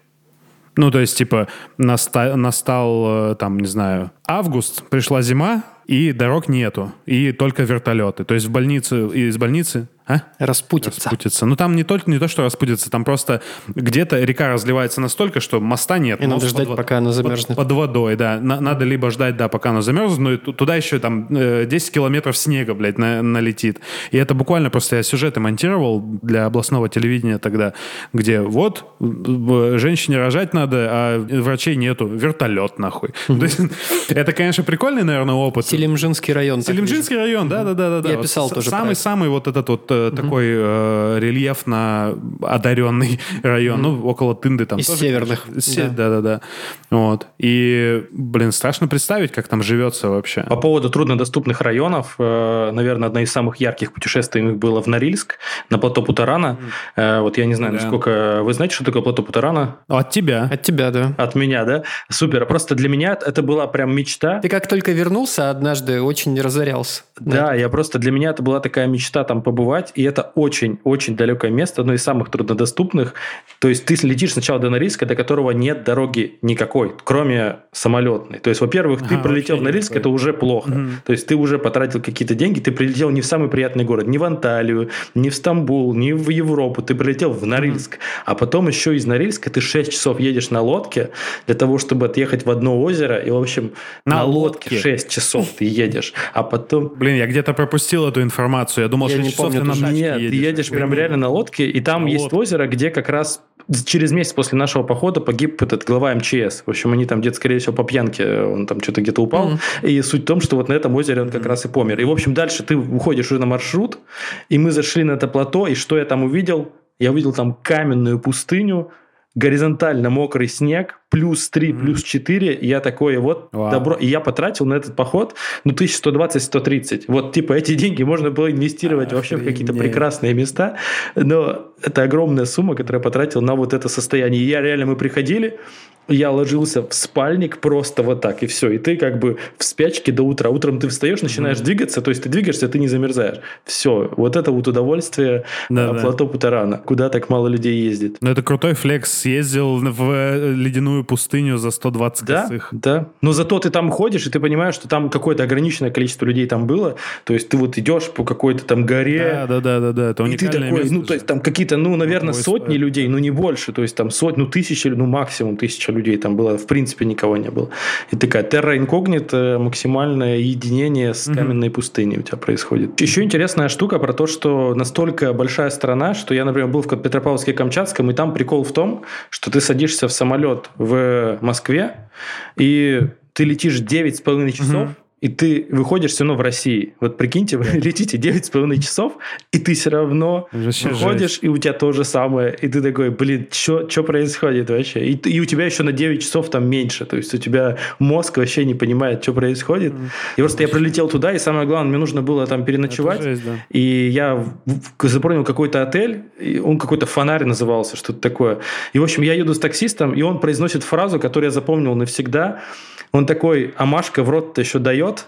Ну, то есть, типа, наста- настал, э, там, не знаю, август, пришла зима, и дорог нету, и только вертолеты. То есть в больнице, из больницы а? Распутится. Распутится. Ну, там не только не то, что распутится, там просто где-то река разливается настолько, что моста нет. И надо ждать, под, пока она замерзнет. Под, под водой, да. На, надо либо ждать, да, пока она замерзнет, но и туда еще там 10 э, километров снега, блядь, на, налетит. И это буквально просто я сюжеты монтировал для областного телевидения тогда, где вот женщине рожать надо, а врачей нету. Вертолет, нахуй. Это, конечно, прикольный, наверное, опыт. Селимжинский район. Селимжинский район, да-да-да. Я писал тоже Самый-самый вот этот вот угу. такой э, рельефно одаренный район, угу. ну, около Тынды там. Из тоже, северных. Да-да-да. Вот. И, блин, страшно представить, как там живется вообще. По поводу труднодоступных районов, э, наверное, одна из самых ярких путешествий было в Норильск, на плато Путарана. Э, вот я не знаю, да. насколько... Вы знаете, что такое плато Путарана? От тебя. От тебя, да. От меня, да? Супер. Просто для меня это была прям мечта. Ты как только вернулся однажды, очень разорялся. Да, да я просто... Для меня это была такая мечта там побывать, и это очень-очень далекое место, одно из самых труднодоступных. То есть ты летишь сначала до Норильска, до которого нет дороги никакой, кроме самолетной. То есть, во-первых, ты ага, пролетел в Норильск, это уже плохо. Угу. То есть ты уже потратил какие-то деньги, ты прилетел не в самый приятный город, не в Анталию, не в Стамбул, не в Европу, ты прилетел в Норильск. Угу. А потом еще из Норильска ты 6 часов едешь на лодке для того, чтобы отъехать в одно озеро, и, в общем, на, на лодке 6 часов ты едешь, а потом... Блин, я где-то пропустил эту информацию, я думал, я 6 не часов помню, на нет, едешь. ты едешь прям реально на лодке, и там на есть лодке. озеро, где как раз через месяц после нашего похода погиб этот глава МЧС. В общем, они там где-то, скорее всего, по пьянке, он там что-то где-то упал. Mm-hmm. И суть в том, что вот на этом озере он как mm-hmm. раз и помер. И, в общем, дальше ты уходишь уже на маршрут, и мы зашли на это плато, и что я там увидел? Я увидел там каменную пустыню, горизонтально мокрый снег, плюс 3, mm-hmm. плюс 4, я такое вот wow. добро. И я потратил на этот поход, ну, 1120-130. Вот, типа, эти деньги можно было инвестировать Охренеть. вообще в какие-то прекрасные места, но это огромная сумма, которую я потратил на вот это состояние. И я реально, мы приходили, я ложился в спальник просто вот так, и все. И ты как бы в спячке до утра. Утром ты встаешь, начинаешь mm-hmm. двигаться, то есть ты двигаешься, ты не замерзаешь. Все. Вот это вот удовольствие да, да. плато Путарана, куда так мало людей ездит. Ну, это крутой флекс. Съездил в э, ледяную пустыню за 120 да, косых. Да, но зато ты там ходишь, и ты понимаешь, что там какое-то ограниченное количество людей там было. То есть ты вот идешь по какой-то там горе. Да, да, да, да, да. Это и ты такой, место ну, то есть там какие-то, ну, наверное, сотни людей, но не больше. То есть там сотни, ну, тысячи, ну, максимум тысяча людей там было, в принципе, никого не было. И такая терра инкогнито, максимальное единение с каменной пустыней у тебя происходит. Еще интересная штука про то, что настолько большая страна, что я, например, был в Петропавловске-Камчатском, и там прикол в том, что ты садишься в самолет в Москве, и ты летишь 9,5 часов, угу и ты выходишь все равно в России. Вот прикиньте, вы летите 9,5 часов, и ты все равно вообще выходишь, жесть. и у тебя то же самое. И ты такой, блин, что происходит вообще? И, и у тебя еще на 9 часов там меньше. То есть у тебя мозг вообще не понимает, что происходит. Mm. И просто я прилетел туда, и самое главное, мне нужно было там переночевать. Жесть, да. И я запомнил какой-то отель, и он какой-то фонарь назывался, что-то такое. И, в общем, я еду с таксистом, и он произносит фразу, которую я запомнил навсегда. Он такой, а Машка в рот-то еще дает?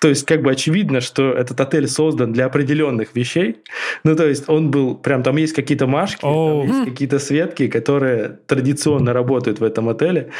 То есть, как бы очевидно, что этот отель создан для определенных вещей. Ну, то есть, он был прям, там есть какие-то машки, oh. там есть какие-то светки, которые традиционно работают в этом отеле.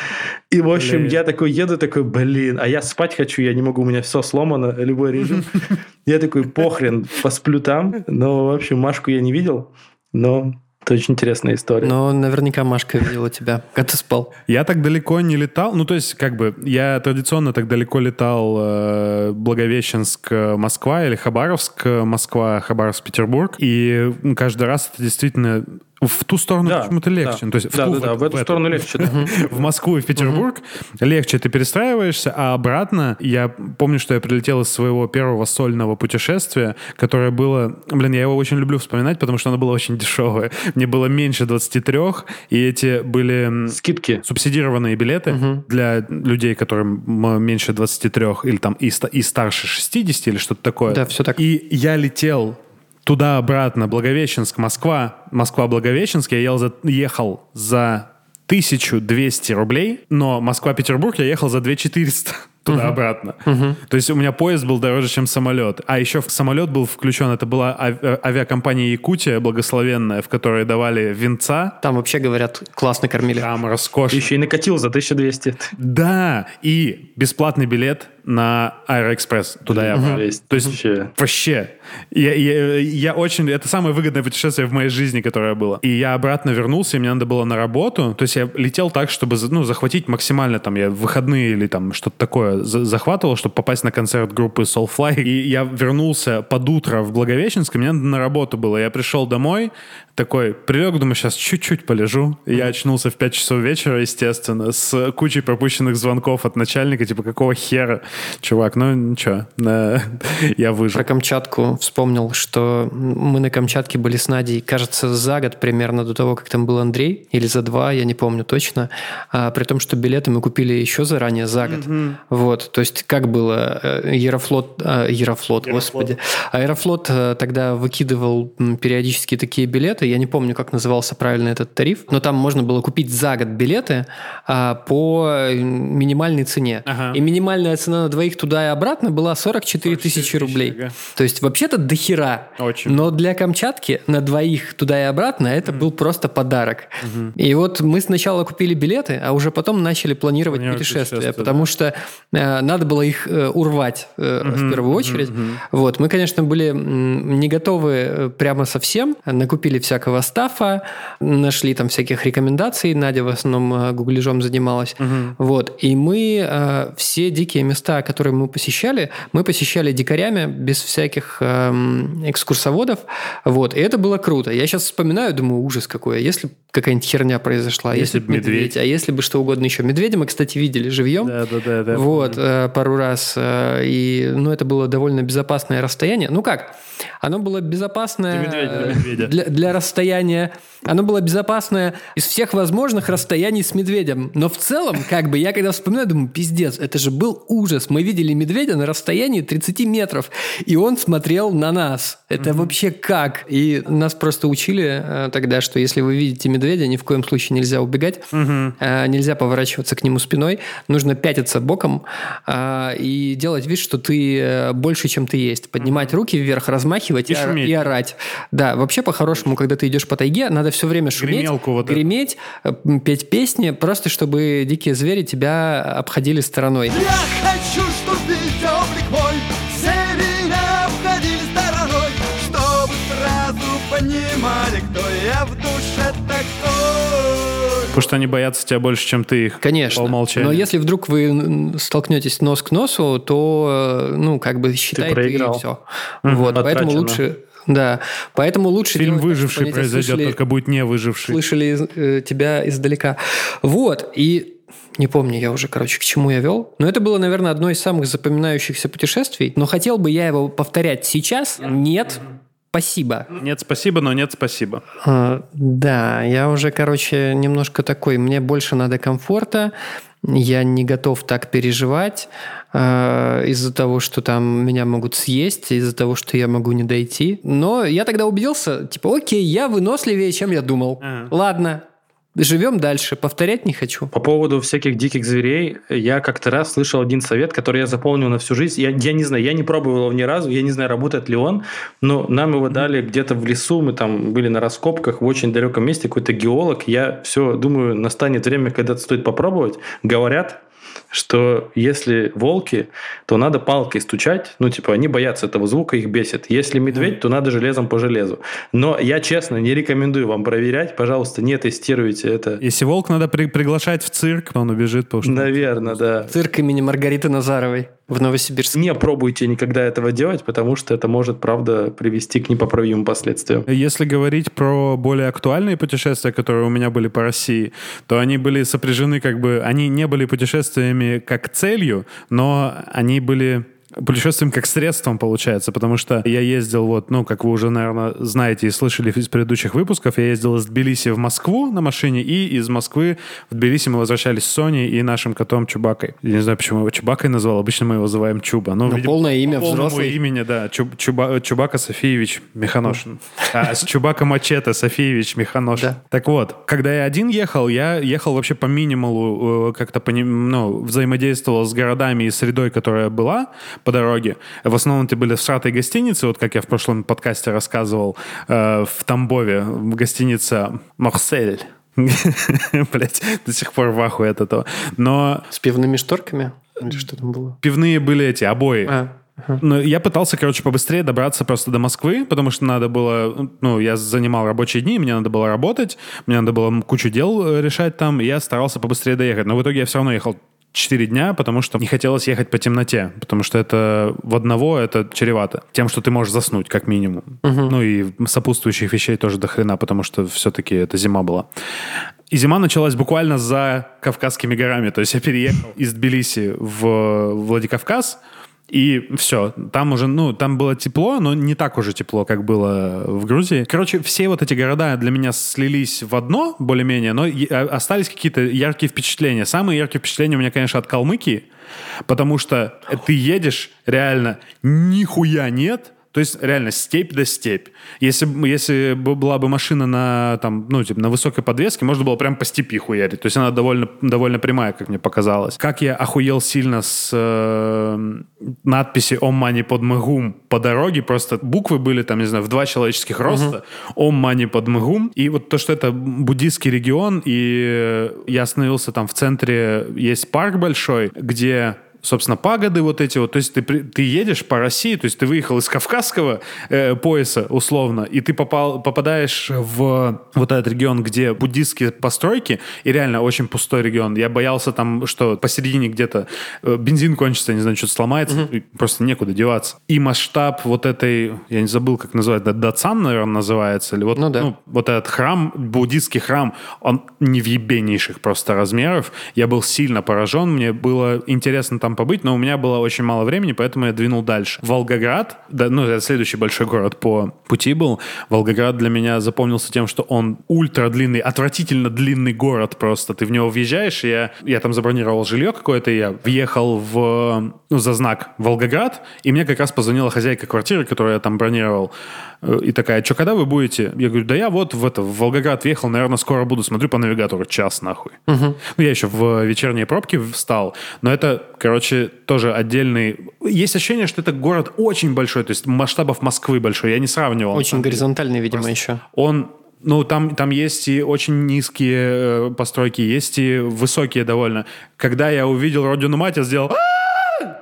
И, в общем, блин. я такой еду, такой, блин, а я спать хочу, я не могу, у меня все сломано, любой режим. Я такой, похрен, посплю там. Но, в общем, Машку я не видел, но это очень интересная история. Но наверняка Машка видела тебя, когда ты спал. Я так далеко не летал. Ну, то есть, как бы, я традиционно так далеко летал э, Благовещенск, Москва или Хабаровск, Москва, Хабаровск, Петербург. И каждый раз это действительно в ту сторону да, почему-то легче. Да, ну, то есть да, в, ту, да, да, в, в эту в сторону легче. Да. в Москву и в Петербург легче ты перестраиваешься, а обратно я помню, что я прилетел из своего первого сольного путешествия, которое было... Блин, я его очень люблю вспоминать, потому что оно было очень дешевое. Мне было меньше 23, и эти были... Скидки. Субсидированные билеты угу. для людей, которым меньше 23 или там и, и старше 60 или что-то такое. Да, все так. И я летел туда-обратно, Благовещенск, Москва, Москва-Благовещенск, я ел за, ехал за 1200 рублей, но Москва-Петербург я ехал за 2400 туда-обратно. Uh-huh. То есть у меня поезд был дороже, чем самолет. А еще самолет был включен, это была ави- авиакомпания Якутия, благословенная, в которой давали венца. Там вообще, говорят, классно кормили. Там роскошь. Еще и накатил за 1200. Да, и бесплатный билет на Аэроэкспресс туда и обратно. Угу. То есть вообще... Вообще. Я, я, я очень... Это самое выгодное путешествие в моей жизни, которое было. И я обратно вернулся, и мне надо было на работу. То есть я летел так, чтобы ну, захватить максимально там я выходные или там что-то такое захватывал, чтобы попасть на концерт группы Soulfly. И я вернулся под утро в Благовещенск, и мне надо на работу было. Я пришел домой, такой прилег, думаю, сейчас чуть-чуть полежу. Я очнулся в 5 часов вечера, естественно, с кучей пропущенных звонков от начальника, типа, какого хера? Чувак, ну ничего, я выжил. Про Камчатку вспомнил, что мы на Камчатке были с Надей, кажется, за год примерно до того, как там был Андрей, или за два, я не помню точно, а, при том, что билеты мы купили еще заранее, за год. Mm-hmm. Вот, то есть как было? Аэрофлот, а, Аэрофлот, господи. Аэрофлот э, тогда выкидывал периодически такие билеты, я не помню, как назывался правильно этот тариф, но там можно было купить за год билеты а, по минимальной цене. Ага. И минимальная цена на двоих туда и обратно была 44 тысячи рублей. Ага. То есть вообще-то дохера. Очень. Но для Камчатки на двоих туда и обратно это mm. был просто подарок. Угу. И вот мы сначала купили билеты, а уже потом начали планировать, планировать путешествия, потому да. что э, надо было их э, урвать э, угу, в первую очередь. Угу. Вот мы, конечно, были не готовы э, прямо совсем, накупили вся всякого стафа, нашли там всяких рекомендаций. Надя в основном э, гуглежом занималась. Угу. Вот. И мы э, все дикие места, которые мы посещали, мы посещали дикарями, без всяких э, экскурсоводов. Вот. И это было круто. Я сейчас вспоминаю, думаю, ужас какой. А если какая-нибудь херня произошла, если, если бы медведь, медведь, а если бы что угодно еще. Медведя мы, кстати, видели живьем. Да, да, да. да. Вот, э, пару раз. Э, и, ну, это было довольно безопасное расстояние. Ну как? Оно было безопасное для, медведя. для, для расстояния. Оно было безопасное из всех возможных расстояний с медведем. Но в целом, как бы, я когда вспоминаю, думаю, пиздец, это же был ужас. Мы видели медведя на расстоянии 30 метров, и он смотрел на нас. Это mm-hmm. вообще как? И нас просто учили э, тогда, что если вы видите медведя, ни в коем случае нельзя убегать, mm-hmm. э, нельзя поворачиваться к нему спиной, нужно пятиться боком э, и делать вид, что ты э, больше, чем ты есть. Поднимать руки вверх, размахивать и, и, и орать. Да, вообще по-хорошему, когда ты идешь по тайге, надо все время шуметь, вот греметь, э, петь песни, просто чтобы дикие звери тебя обходили стороной. Я хочу, Потому что они боятся тебя больше, чем ты их. Конечно. По умолчанию. Но если вдруг вы столкнетесь нос к носу, то, э, ну, как бы считай, ты, ты все. Угу, вот, потрачено. поэтому лучше да, поэтому лучше... Фильм «Выживший» произойдет, слышали, только будет не выживший. Слышали э, тебя издалека. Вот, и не помню я уже, короче, к чему я вел. Но это было, наверное, одно из самых запоминающихся путешествий. Но хотел бы я его повторять сейчас? Нет. Спасибо. Нет, спасибо, но нет, спасибо. А, да, я уже, короче, немножко такой. Мне больше надо комфорта. Я не готов так переживать э, из-за того, что там меня могут съесть, из-за того, что я могу не дойти. Но я тогда убедился, типа, окей, я выносливее, чем я думал. Ага. Ладно, Живем дальше, повторять не хочу. По поводу всяких диких зверей, я как-то раз слышал один совет, который я запомнил на всю жизнь. Я, я не знаю, я не пробовал его ни разу, я не знаю, работает ли он, но нам его дали где-то в лесу, мы там были на раскопках в очень далеком месте, какой-то геолог. Я все думаю, настанет время, когда это стоит попробовать. Говорят, что если волки, то надо палкой стучать, ну, типа, они боятся этого звука, их бесит. Если медведь, то надо железом по железу. Но я, честно, не рекомендую вам проверять, пожалуйста, не тестируйте это. Если волк надо при приглашать в цирк, он убежит. Потому что... Наверное, да. Цирк имени Маргариты Назаровой в Новосибирске. Не пробуйте никогда этого делать, потому что это может, правда, привести к непоправимым последствиям. Если говорить про более актуальные путешествия, которые у меня были по России, то они были сопряжены как бы... Они не были путешествиями как целью, но они были путешествием как средством получается, потому что я ездил вот, ну, как вы уже, наверное, знаете и слышали из предыдущих выпусков, я ездил из Тбилиси в Москву на машине, и из Москвы в Тбилиси мы возвращались с Соней и нашим котом Чубакой. Я не знаю, почему его Чубакой назвал, обычно мы его называем Чуба. Но, ну, видимо, полное имя по взрослый. имени, да, Чуб, Чуба, Чубака Софиевич Механошин. А с Чубака Мачете Софиевич Механошин. Да. Так вот, когда я один ехал, я ехал вообще по минималу, э, как-то ну, взаимодействовал с городами и средой, которая была, по дороге. В основном это были всратые гостиницы, вот как я в прошлом подкасте рассказывал, э, в Тамбове, гостиница «Марсель». Блять, до сих пор в ахуе от этого. Но... С пивными шторками? Или что там было? Пивные были эти, обои. А. Но я пытался, короче, побыстрее добраться просто до Москвы, потому что надо было, ну, я занимал рабочие дни, мне надо было работать, мне надо было кучу дел э, решать там, и я старался побыстрее доехать. Но в итоге я все равно ехал 4 дня, потому что не хотелось ехать по темноте, потому что это в одного это чревато. Тем, что ты можешь заснуть, как минимум. Угу. Ну и сопутствующих вещей тоже до хрена, потому что все-таки это зима была. И зима началась буквально за Кавказскими горами. То есть я переехал из Тбилиси в Владикавказ, и все, там уже, ну, там было тепло, но не так уже тепло, как было в Грузии. Короче, все вот эти города для меня слились в одно, более-менее, но а, остались какие-то яркие впечатления. Самые яркие впечатления у меня, конечно, от Калмыкии, потому что ты едешь, реально, нихуя нет, то есть реально степь да степь. Если, если бы была бы машина на, там, ну, типа, на высокой подвеске, можно было прям по степи хуярить. То есть она довольно, довольно прямая, как мне показалось. Как я охуел сильно с э, надписи «Ом мани под мэгум» по дороге. Просто буквы были там, не знаю, в два человеческих роста. «Ом мани под мэгум». И вот то, что это буддийский регион, и я остановился там в центре, есть парк большой, где собственно, пагоды вот эти вот. То есть ты, ты едешь по России, то есть ты выехал из Кавказского э, пояса, условно, и ты попал, попадаешь в вот этот регион, где буддистские постройки, и реально очень пустой регион. Я боялся там, что посередине где-то э, бензин кончится, не знаю, что-то сломается, угу. просто некуда деваться. И масштаб вот этой, я не забыл, как называется, Дацан, наверное, называется, или вот, ну, да. ну, вот этот храм, буддистский храм, он невъебеннейших просто размеров. Я был сильно поражен, мне было интересно там побыть, но у меня было очень мало времени, поэтому я двинул дальше. Волгоград, да, ну, это следующий большой город по пути был. Волгоград для меня запомнился тем, что он ультра длинный, отвратительно длинный город просто. Ты в него въезжаешь, и я, я там забронировал жилье какое-то, я въехал в, ну, за знак Волгоград, и мне как раз позвонила хозяйка квартиры, которую я там бронировал. Э, и такая, что, когда вы будете? Я говорю, да я вот в, это, в Волгоград въехал, наверное, скоро буду. Смотрю по навигатору, час нахуй. Угу. Ну, я еще в вечерние пробки встал. Но это, короче, тоже отдельный... Есть ощущение, что это город очень большой, то есть масштабов Москвы большой. Я не сравнивал. Очень горизонтальный, видимо, Просто еще. Он ну, там, там есть и очень низкие э, постройки, есть и высокие довольно. Когда я увидел родину мать, я сделал...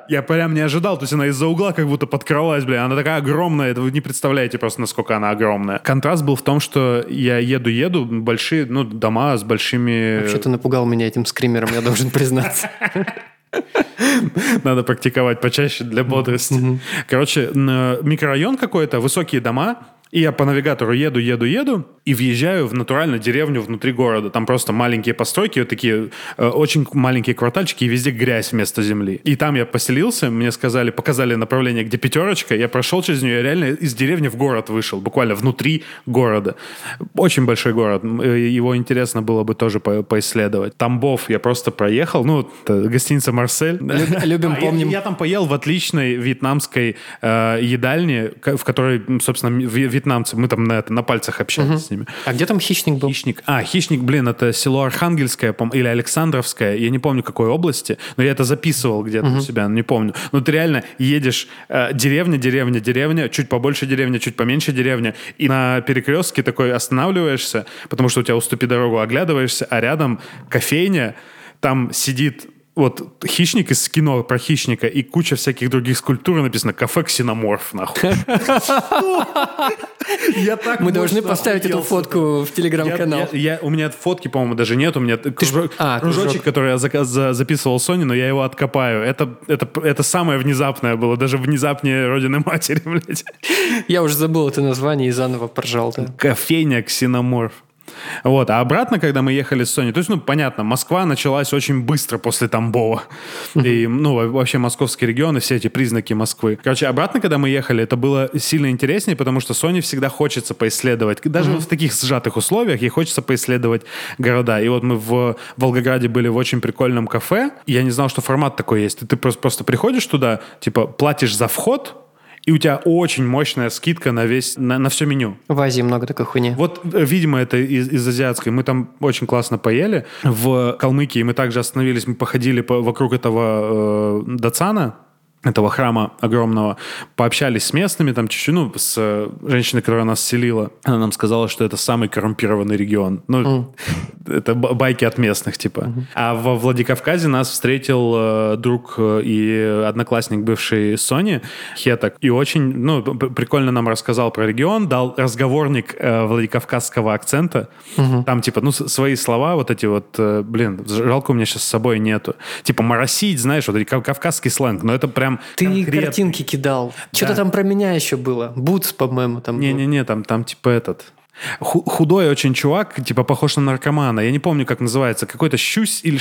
Я прям не ожидал, то есть она из-за угла как будто подкралась, бля, она такая огромная, это вы не представляете просто, насколько она огромная. Контраст был в том, что я еду-еду, большие, ну, дома с большими... Вообще ты напугал меня этим скримером, я должен признаться. Надо практиковать почаще для бодрости. Короче, микрорайон какой-то, высокие дома, И я по навигатору еду, еду, еду, и въезжаю в натурально деревню внутри города. Там просто маленькие постройки, вот такие э, очень маленькие квартальчики, и везде грязь вместо земли. И там я поселился, мне сказали, показали направление, где пятерочка, я прошел через нее, я реально из деревни в город вышел, буквально внутри города. Очень большой город, э, его интересно было бы тоже по поисследовать. Тамбов я просто проехал, ну, гостиница «Марсель». Любим, а, помним. Я, я там поел в отличной вьетнамской э, едальне, в которой, собственно, вьетнамцы, мы там на, это, на пальцах общались угу. с ними. А где там хищник был? Хищник. А, хищник, блин, это село Архангельское или Александровское. Я не помню, какой области, но я это записывал где-то угу. у себя, не помню. Но ты реально едешь э, деревня, деревня, деревня, чуть побольше деревня, чуть поменьше деревня, и на перекрестке такой останавливаешься, потому что у тебя уступи дорогу, оглядываешься, а рядом кофейня, там сидит вот хищник из кино про хищника и куча всяких других скульптур написано «Кафе Ксеноморф», нахуй. Мы должны поставить эту фотку в телеграм-канал. У меня фотки, по-моему, даже нет. У меня а, кружочек, который я записывал Sony, но я его откопаю. Это самое внезапное было. Даже внезапнее Родины Матери, блядь. Я уже забыл это название и заново поржал. Кофейня Ксеноморф. Вот. А обратно, когда мы ехали с Соней, то есть, ну, понятно, Москва началась очень быстро после Тамбова. И, ну, вообще московский регион и все эти признаки Москвы. Короче, обратно, когда мы ехали, это было сильно интереснее, потому что Соне всегда хочется поисследовать. Даже в таких сжатых условиях ей хочется поисследовать города. И вот мы в Волгограде были в очень прикольном кафе. Я не знал, что формат такой есть. Ты просто, просто приходишь туда, типа, платишь за вход, и у тебя очень мощная скидка на весь, на, на все меню. В Азии много такой хуйни. Вот, э, видимо, это из, из азиатской. Мы там очень классно поели. В Калмыкии мы также остановились, мы походили по, вокруг этого э, Дацана, этого храма огромного, пообщались с местными, там чуть-чуть, ну, с э, женщиной, которая нас селила. Она нам сказала, что это самый коррумпированный регион. Ну, mm. это байки от местных, типа. Mm-hmm. А во Владикавказе нас встретил э, друг э, и одноклассник бывший Сони, Хеток, и очень, ну, прикольно нам рассказал про регион, дал разговорник э, владикавказского акцента. Mm-hmm. Там, типа, ну, свои слова, вот эти вот, э, блин, жалко, у меня сейчас с собой нету. Типа, моросить, знаешь, вот кавказский сленг, но это прям ты конкретный. картинки кидал. Да. Что-то там про меня еще было. Бутс, по-моему, там Не-не-не, там, там типа этот... Худой очень чувак, типа похож на наркомана. Я не помню, как называется. Какой-то щусь или.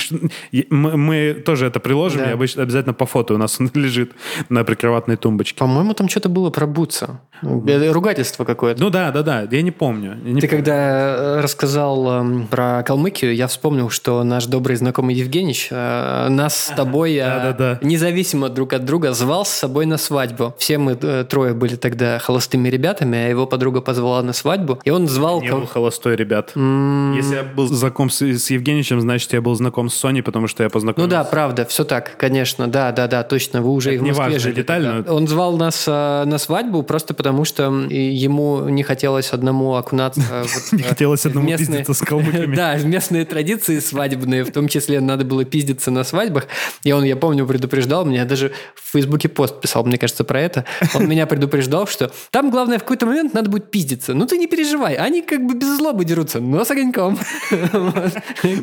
Мы, мы тоже это приложим. Да. Я обычно обязательно по фото у нас он лежит на прикроватной тумбочке. По-моему, там что-то было про Бутса. Ругательство какое-то. Ну да, да, да. Я не помню. Я не Ты помню. когда э, рассказал э, про Калмыкию, я вспомнил, что наш добрый знакомый Евгеньевич э, нас с тобой, э, независимо друг от друга, звал с собой на свадьбу. Все мы э, трое были тогда холостыми ребятами, а его подруга позвала на свадьбу. И он звал... Не был холостой, ребят. Mm. Если я был знаком с, с Евгеньевичем, значит, я был знаком с Соней, потому что я познакомился. Ну да, правда, все так, конечно. Да, да, да, точно. Вы уже Это и в Москве жили. деталь, но... Он звал нас э, на свадьбу просто потому, что ему не хотелось одному окунаться... Не хотелось одному пиздиться с калмыками. Да, в местные традиции свадебные, в том числе надо было пиздиться на свадьбах. И он, я помню, предупреждал меня, даже в Фейсбуке пост писал, мне кажется, про это. Он меня предупреждал, что там, главное, в какой-то момент надо будет пиздиться. Ну ты не переживай, они как бы без злобы дерутся, но с огоньком.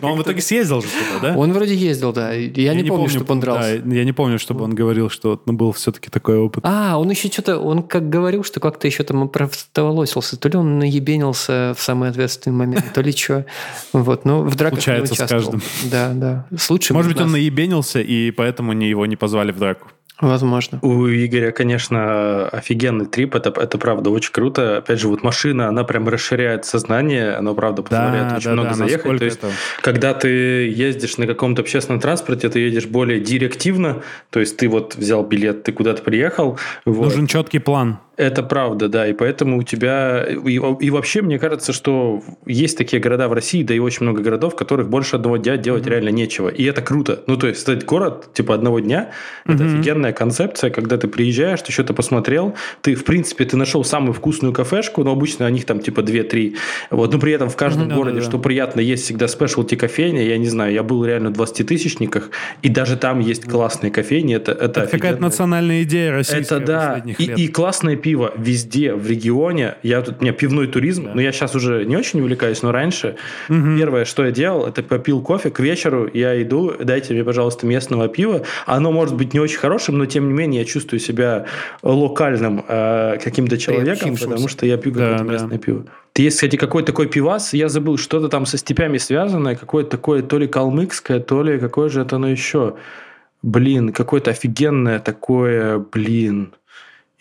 Он в итоге съездил же туда, да? Он вроде ездил, да. Я не помню, чтобы он дрался. Я не помню, чтобы он говорил, что ну, был все-таки такой опыт. А, он еще что-то, он как говорил, что как-то еще там оправдоволосился. То ли он наебенился в самый ответственный момент, то ли что. Вот, но в драках Случается с каждым. Да, да. С лучшим Может быть, он наебенился, и поэтому его не позвали в драку. Возможно. У Игоря, конечно, офигенный трип, это, это правда очень круто. Опять же, вот машина, она прям расширяет сознание, она правда позволяет да, очень да, много да, заехать. То есть, это... когда ты ездишь на каком-то общественном транспорте, ты едешь более директивно, то есть ты вот взял билет, ты куда-то приехал. Нужен вот. четкий план. Это правда, да, и поэтому у тебя... И, и вообще, мне кажется, что есть такие города в России, да и очень много городов, в которых больше одного дня делать mm-hmm. реально нечего. И это круто. Ну, то есть, стать город, типа, одного дня, mm-hmm. это офигенная концепция, когда ты приезжаешь, ты что-то посмотрел, ты, в принципе, ты нашел самую вкусную кафешку, но обычно о них там, типа, 2-3. Вот, но при этом в каждом mm-hmm, городе, да, да, что приятно, есть всегда спешлти кофейня. Я не знаю, я был реально в 20-тысячниках, и даже там есть классные кофейни. Это, это, это какая-то национальная идея российская Это да. И, и классное пиво пиво везде в регионе. Я тут, у меня пивной туризм, да. но я сейчас уже не очень увлекаюсь, но раньше угу. первое, что я делал, это попил кофе, к вечеру я иду, дайте мне, пожалуйста, местного пива. Оно может быть не очень хорошим, но тем не менее я чувствую себя локальным э, каким-то человеком, потому что я пью какое-то да, местное да. пиво. Есть, кстати, какой-то такой пивас, я забыл, что-то там со степями связанное, какое-то такое то ли калмыкское, то ли какое же это оно еще. Блин, какое-то офигенное такое, блин.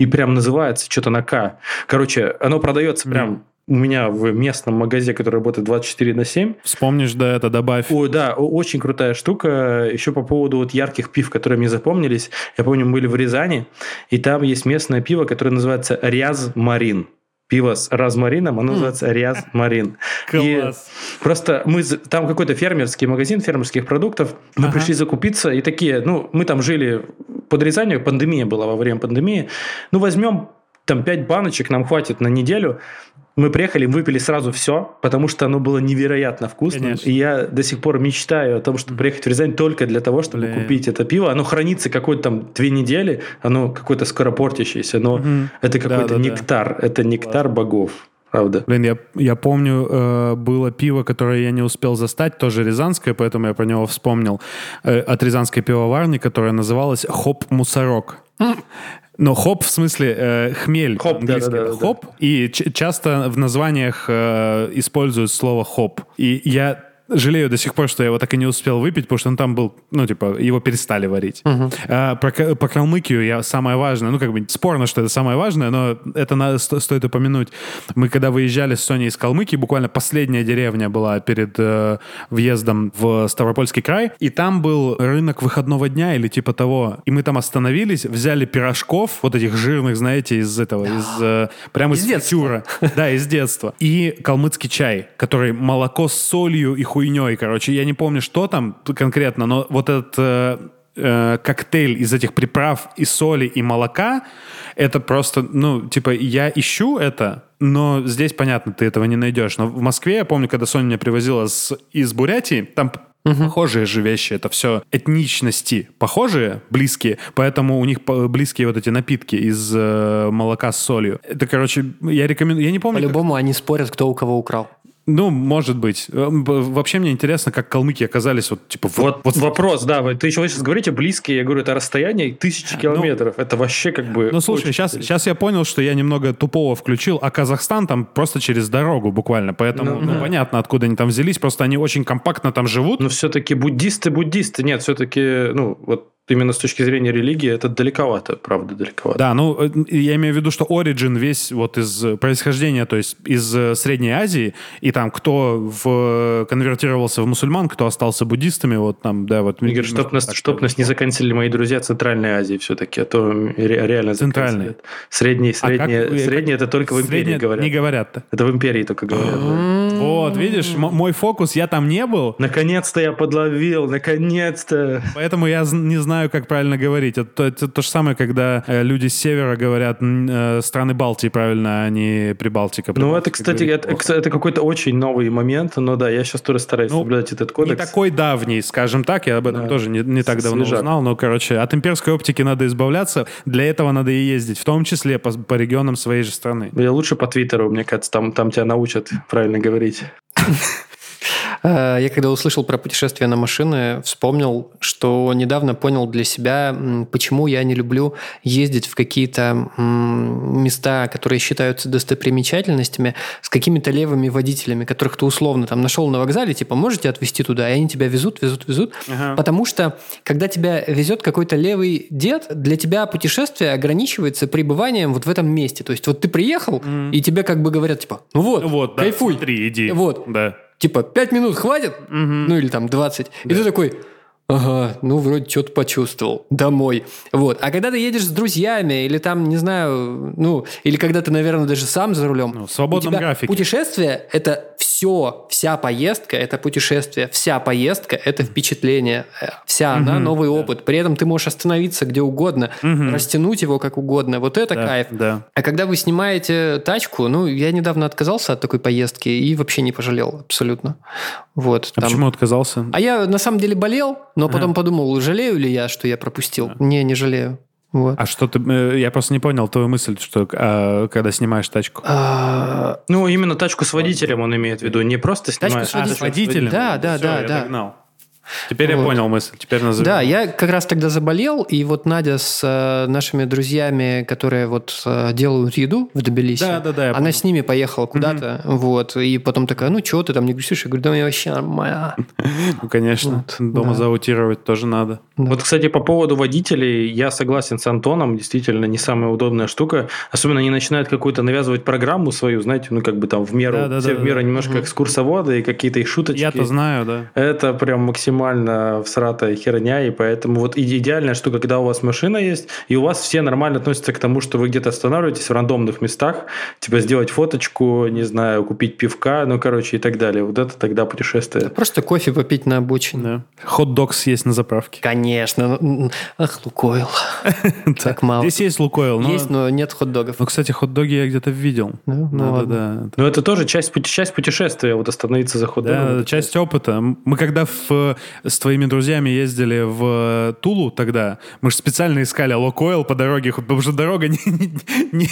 И прям называется что-то на К. Короче, оно продается mm. прям у меня в местном магазине, который работает 24 на 7. Вспомнишь, да, это добавь. Ой, да, очень крутая штука. Еще по поводу вот ярких пив, которые мне запомнились. Я помню, мы были в Рязани, и там есть местное пиво, которое называется Ряз Марин пиво с розмарином, оно называется Риаз Марин. Класс. И просто мы там какой-то фермерский магазин фермерских продуктов, мы ага. пришли закупиться и такие, ну мы там жили под Рязанью, пандемия была во время пандемии, ну возьмем там 5 баночек, нам хватит на неделю. Мы приехали, выпили сразу все, потому что оно было невероятно вкусным. Конечно. И я до сих пор мечтаю о том, чтобы приехать в Рязань только для того, чтобы Блин. купить это пиво. Оно хранится какой-то там две недели, оно какое-то скоропортящееся, но угу. это какой-то да, да, нектар. Да. Это нектар Класс. богов. Правда. Блин, я, я помню, э, было пиво, которое я не успел застать, тоже рязанское, поэтому я про него вспомнил, э, от рязанской пивоварни, которое называлось «Хоп-мусорок». Но хоп в смысле э, хмель. Хоп, да, да, да, хоп. Да. И часто в названиях э, используют слово хоп. И я жалею до сих пор, что я его так и не успел выпить, потому что он там был, ну, типа, его перестали варить. Угу. А, про, про Калмыкию я самое важное, ну, как бы спорно, что это самое важное, но это надо, сто, стоит упомянуть. Мы когда выезжали с Соней из Калмыкии, буквально последняя деревня была перед э, въездом в Ставропольский край, и там был рынок выходного дня или типа того. И мы там остановились, взяли пирожков, вот этих жирных, знаете, из этого, из э, прямо из, из фритюра. Да, из детства. И калмыцкий чай, который молоко с солью и хуй хуйней, короче. Я не помню, что там конкретно, но вот этот э, э, коктейль из этих приправ и соли, и молока, это просто, ну, типа, я ищу это, но здесь, понятно, ты этого не найдешь. Но в Москве, я помню, когда Соня меня привозила с, из Бурятии, там Угу. Похожие же вещи, это все этничности похожие, близкие, поэтому у них близкие вот эти напитки из э, молока с солью. Это, короче, я рекомендую, я не помню. По-любому как... они спорят, кто у кого украл. Ну, может быть. Э, вообще мне интересно, как калмыки оказались вот типа... Вот, вот вопрос, да. Ты еще сейчас говорите близкие, я говорю, это расстояние тысячи ну, километров. Ну, это вообще как бы... Ну, слушай, сейчас, сейчас я понял, что я немного тупого включил, а Казахстан там просто через дорогу буквально. Поэтому, ну, ну да. понятно, откуда они там взялись. Просто они очень компактно там живут. Но все-таки буддисты, буддисты. Нет, все-таки, ну, вот именно с точки зрения религии это далековато, правда, далековато. Да, ну, э, я имею в виду, что Origin весь вот из происхождения, то есть из э, Средней Азии, и там кто в, конвертировался в мусульман, кто остался буддистами, вот там, да, вот... Игорь, чтоб нас, чтоб нас не заканчили мои друзья Центральной Азии все-таки, а то реально Центральной. Средний, средний, а как, средний это только в империи говорят. Не говорят-то. Это в империи только говорят. Вот, видишь, мой фокус, я там не был. Наконец-то я подловил, наконец-то. Поэтому я не знаю, знаю, как правильно говорить. Это, это то же самое, когда э, люди с севера говорят э, страны Балтии правильно, а не Прибалтика. Ну, это, кстати, это, это какой-то очень новый момент, но да, я сейчас тоже стараюсь ну, соблюдать этот кодекс. Не такой давний, скажем так, я об этом да. тоже не, не так давно Свежак. узнал, но, короче, от имперской оптики надо избавляться, для этого надо и ездить, в том числе по, по регионам своей же страны. Я лучше по Твиттеру, мне кажется, там, там тебя научат правильно говорить. Э, я когда услышал про путешествие на машины, вспомнил, что недавно понял для себя, почему я не люблю ездить в какие-то места, которые считаются достопримечательностями, с какими-то левыми водителями, которых ты условно там нашел на вокзале, типа, можете отвезти туда, и они тебя везут, везут, везут. Ага. Потому что, когда тебя везет какой-то левый дед, для тебя путешествие ограничивается пребыванием вот в этом месте. То есть вот ты приехал, mm. и тебе как бы говорят, типа, ну вот, вот кайфуй. Да, смотри, иди. Вот. Да типа, 5 минут хватит? Угу. Ну, или там 20. Да. И ты такой, Ага, ну вроде что-то почувствовал. Домой. Вот. А когда ты едешь с друзьями, или там, не знаю, ну, или когда ты, наверное, даже сам за рулем. Ну, в свободном графике. Путешествие – это все, вся поездка – это путешествие, вся поездка – это впечатление, вся она угу, новый да. опыт. При этом ты можешь остановиться где угодно, угу. растянуть его как угодно. Вот это да, кайф. Да. А когда вы снимаете тачку, ну, я недавно отказался от такой поездки и вообще не пожалел абсолютно. Вот. А там. почему отказался? А я на самом деле болел, но ага. потом подумал, жалею ли я, что я пропустил? Ага. Не, не жалею. Вот. А что ты... э, Я просто не понял твою мысль, что а, когда снимаешь тачку. А, Ну, именно тачку с водителем он имеет в виду. Не просто Тачку снимаешь. с а водителем. с водителем? Да, да, Всё, да, я да. догнал. Теперь я Вот. понял мысль. Теперь назовем. Да, я как раз тогда заболел, и вот Надя с э, нашими друзьями, которые вот э, делают еду в Тбилиси, Да, да, да, я она понял. с ними поехала куда-то, вот, и потом такая, ну, что ты там не грустишь? Я говорю, да мне вообще нормально. Ну, конечно. Дома заутировать тоже надо. Вот, кстати, по поводу водителей, я согласен с Антоном, действительно не самая удобная штука. Особенно они начинают какую-то навязывать программу свою, знаете, ну как бы там в меру, Да-да-да-да. все в меру немножко экскурсоводы и какие-то их шуточки. Я-то знаю, да. Это прям максимально всратая херня, и поэтому вот иде- идеальная штука, когда у вас машина есть, и у вас все нормально относятся к тому, что вы где-то останавливаетесь в рандомных местах, типа сделать фоточку, не знаю, купить пивка, ну, короче, и так далее. Вот это тогда путешествие. Просто кофе попить на обочине. да. Хот-дог съесть на заправке. Конечно. Ну, Ах, Лукойл. Так мало. Здесь есть Лукойл, но... Есть, но нет хот-догов. Ну, кстати, хот-доги я где-то видел. Ну, Да. Но это тоже часть, путешествия, вот остановиться за хот Да, часть опыта. Мы когда с твоими друзьями ездили в Тулу тогда, мы же специально искали Локойл по дороге, хоть- потому что дорога не- не- не-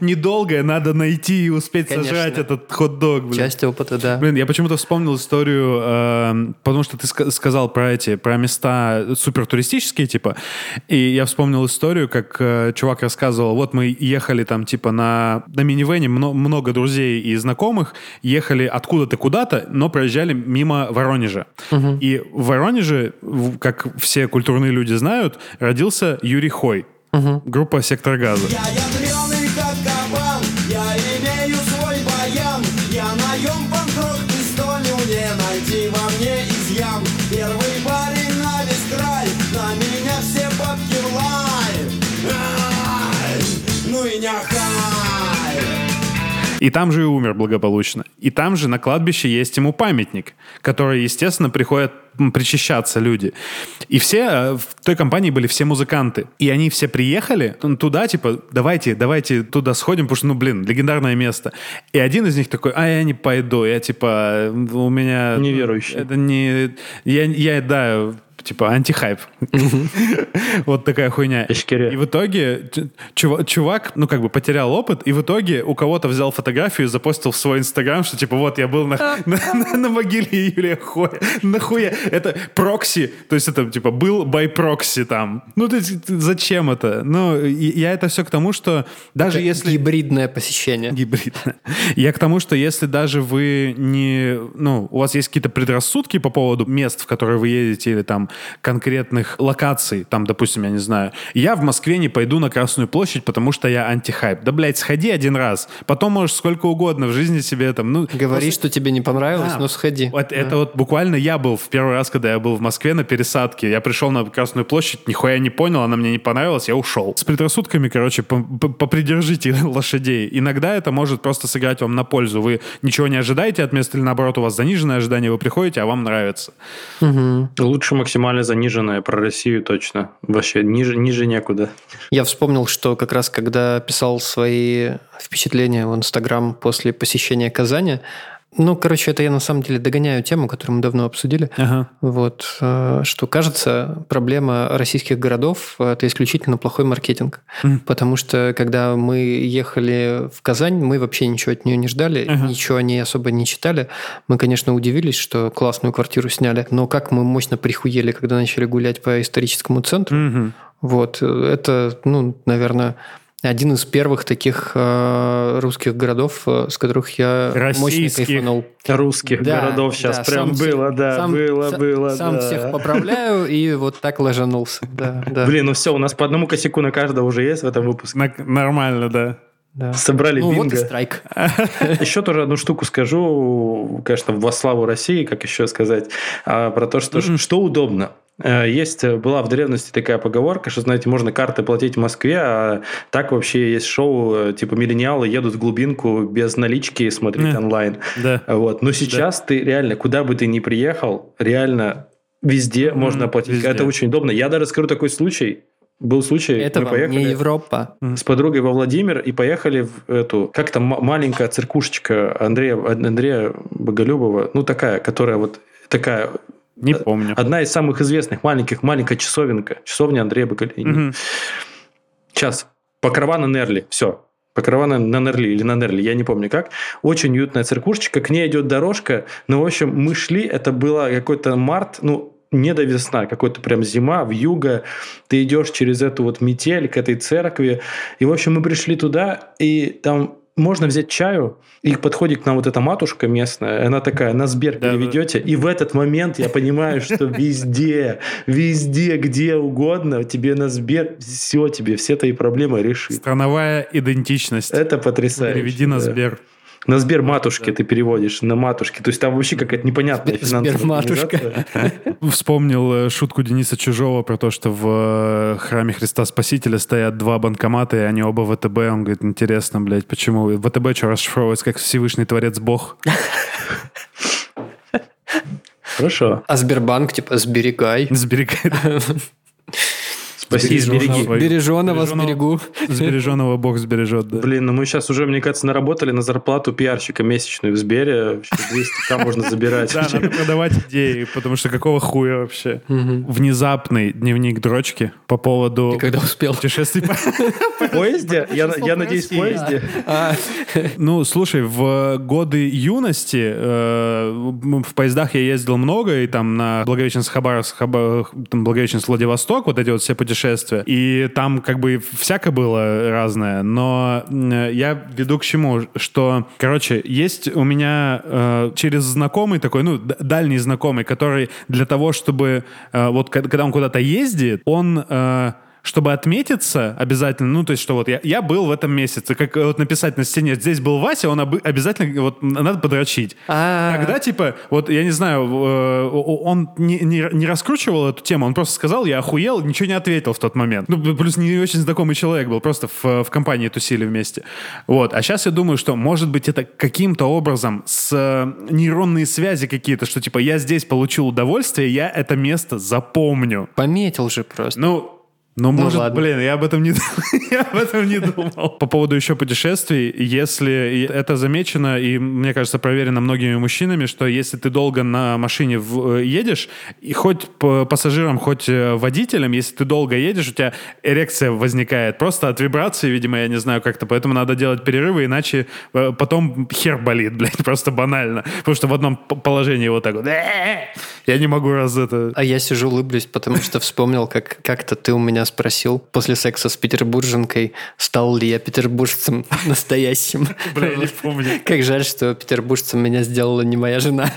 недолгая, надо найти и успеть Конечно. сожрать этот хот-дог. Часть опыта, да. Блин, я почему-то вспомнил историю, э, потому что ты ска- сказал про эти, про места супер туристические, типа, и я вспомнил историю, как э, чувак рассказывал, вот мы ехали там, типа, на, на минивене, мно- много друзей и знакомых, ехали откуда-то куда-то, но проезжали мимо Воронежа. И в Воронеже, как все культурные люди знают, родился Юрий Хой, группа «Сектор газа». Я ядреный И там же и умер благополучно. И там же на кладбище есть ему памятник, который, естественно, приходят причащаться люди. И все, э, в той компании были все музыканты. И они все приехали туда, типа, давайте, давайте туда сходим, потому что, ну, блин, легендарное место. И один из них такой, а я не пойду, я, типа, у меня... Неверующий. Это не... Я, я да, типа, антихайп. Вот такая хуйня. И в итоге чувак, ну, как бы потерял опыт, и в итоге у кого-то взял фотографию и запостил в свой инстаграм, что, типа, вот, я был на, могиле Юлия Хоя. Нахуя? Это прокси, то есть это, типа, был by прокси там. Ну, то есть, зачем это? Ну, я это все к тому, что даже если... Гибридное посещение. Гибридно. Я к тому, что если даже вы не... Ну, у вас есть какие-то предрассудки по поводу мест, в которые вы едете, или там конкретных локаций, там, допустим, я не знаю, я в Москве не пойду на Красную площадь, потому что я антихайп. Да, блядь, сходи один раз. Потом можешь сколько угодно в жизни себе там... Ну, Говори, что тебе не понравилось, Да. но сходи. вот это вот буквально я был в первый раз, когда я был в Москве на пересадке. Я пришел на Красную площадь, нихуя не понял, она мне не понравилась, я ушел. С предрассудками, короче, по- по- попридержите лошадей. Иногда это может просто сыграть вам на пользу. Вы ничего не ожидаете от места или наоборот у вас заниженное ожидание, вы приходите, а вам нравится. Лучше максимально заниженное про Россию точно. Вообще ниже, ниже некуда. Я вспомнил, что как раз когда писал свои впечатления в Инстаграм после посещения Казани, ну, короче, это я на самом деле догоняю тему, которую мы давно обсудили. Ага. Вот, э, что кажется, проблема российских городов – это исключительно плохой маркетинг. Мгм. Потому что, когда мы ехали в Казань, мы вообще ничего от нее не ждали, Ага. ничего о ней особо не читали. Мы, конечно, удивились, что классную квартиру сняли, но как мы мощно прихуели, когда начали гулять по историческому центру. Мгм. Вот, э, это, ну, наверное, один из первых таких э, русских городов, э, с которых я мощно Российских. кайфанул. Русских Да, городов сейчас да, прям сам было, да, сам- было, са- было, Сам да. всех поправляю и вот так ложанулся. Да, да, Блин, ну все, у нас по одному косяку на каждого уже есть в этом выпуске. Нормально, да. да. Собрали Ну вот и бинго. страйк. Еще тоже одну штуку скажу, конечно, во славу России, как еще сказать, а, про то, что, что удобно. Э, Есть, э, была в древности такая поговорка, что, знаете, можно карты платить в Москве, а так вообще есть шоу, э, типа миллениалы едут в глубинку без налички смотреть Мгм. онлайн. Да. Вот. Но сейчас ты реально, куда бы ты ни приехал, реально везде Мгм, можно оплатить. везде. Это очень удобно. Я даже скажу такой случай. Был случай, Это мы вам поехали не Европа. с подругой во Владимир и поехали в эту, как там ма- маленькая циркушечка Андрея, Андрея Боголюбова, ну такая, которая вот такая, Не помню. одна из самых известных маленьких, маленькая часовенка, часовня Андрея Боголюбова. Мгм. Сейчас, Покрова на Нерли, все. Покрова на, на Нерли или на Нерли, я не помню как. Очень уютная церквушечка, к ней идет дорожка. Ну, в общем, мы шли, это было какой-то март, ну, не до весна, какой-то прям зима, в юго. Ты идешь через эту вот метель к этой церкви. И, в общем, мы пришли туда, и там можно взять чаю, и подходит к нам вот эта матушка местная, она такая, на Сбер да, переведете, да. и в этот момент я понимаю, что везде, везде, где угодно, тебе на Сбер, все тебе, все твои проблемы решит. Страновая идентичность. Это потрясающе. Переведи на Сбер. На Сбер матушки да. ты переводишь, на матушки. То есть там вообще какая-то непонятная финансовая Сбер матушка. Вспомнил э, шутку Дениса Чужого про то, что в э, храме Христа Спасителя стоят два банкомата, и они оба ВТБ. Он говорит, интересно, блядь, почему? ВТБ что, расшифровывается как Всевышний Творец Бог? Хорошо. А Сбербанк, типа, сберегай. Сберегай. Спаси, сбереги. Береженого сберегу. Сбереженого Бог сбережет, да. Блин, ну мы сейчас уже, мне кажется, наработали на зарплату пиарщика месячную в Сбере. 200 там можно забирать. Да, надо продавать идеи, потому что какого хуя вообще? Внезапный дневник дрочки по поводу... Ты когда успел? Путешествий В поезде? Я надеюсь, в поезде? А. Ну, слушай, в годы юности э, в поездах я ездил много, и там на Благовещенск-Хабаровск, Благовещенск-Владивосток, вот эти вот все путешествия путешествия. И там как бы всяко было разное. Но я веду к чему? Что, короче, есть у меня э, через знакомый такой, ну, дальний знакомый, который для того, чтобы э, вот когда он куда-то ездит, он... Э, чтобы отметиться обязательно, ну, то есть, что вот я, я был в этом месяце, как вот написать на стене, здесь был Вася, он об, обязательно, вот, надо подрочить. А-а-а. Тогда, типа, вот, я не знаю, э, он не, не, не раскручивал эту тему, он просто сказал, я охуел, ничего не ответил в тот момент. Ну, плюс не очень знакомый человек был, просто в, в компании тусили вместе. Вот, а сейчас я думаю, что, может быть, это каким-то образом с э, нейронные связи какие-то, что, типа, я здесь получил удовольствие, я это место запомню. Пометил же просто. Ну, ну, ну может, ладно. блин, я об этом не, я об этом не думал. По поводу еще путешествий, если это замечено, и мне кажется, проверено многими мужчинами, что если ты долго на машине в, э, едешь, и хоть по пассажирам, хоть э, водителям, если ты долго едешь, у тебя эрекция возникает просто от вибрации, видимо, я не знаю как-то, поэтому надо делать перерывы, иначе э, потом хер болит, блядь, просто банально. Потому что в одном положении вот так вот. Я не могу раз это... А я сижу, улыблюсь, потому что вспомнил, как как-то ты у меня спросил после секса с петербурженкой, стал ли я петербуржцем настоящим. Бля, не помню. Как жаль, что петербуржцем меня сделала не моя жена.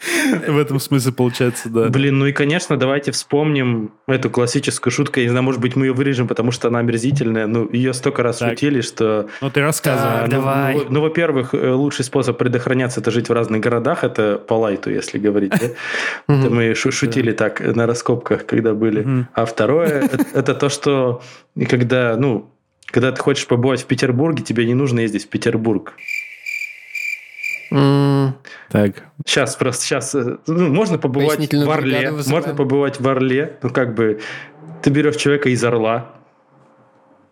В этом смысле получается, да. Блин, ну и, конечно, давайте вспомним эту классическую шутку. Я не знаю, может быть, мы ее вырежем, потому что она омерзительная. Ну, ее столько раз так. шутили, что... Ну, ты рассказывай. А, давай. Ну, ну, во-первых, э, лучший способ предохраняться – это жить в разных городах. Это по лайту, если говорить. Да? Это мы шутили так на раскопках, когда были. А второе – это то, что когда, ну, когда ты хочешь побывать в Петербурге, тебе не нужно ездить в Петербург. Так. Сейчас просто, сейчас, э, ну, можно побывать в Орле, можно побывать в Орле, ну, как бы, ты берешь человека из Орла,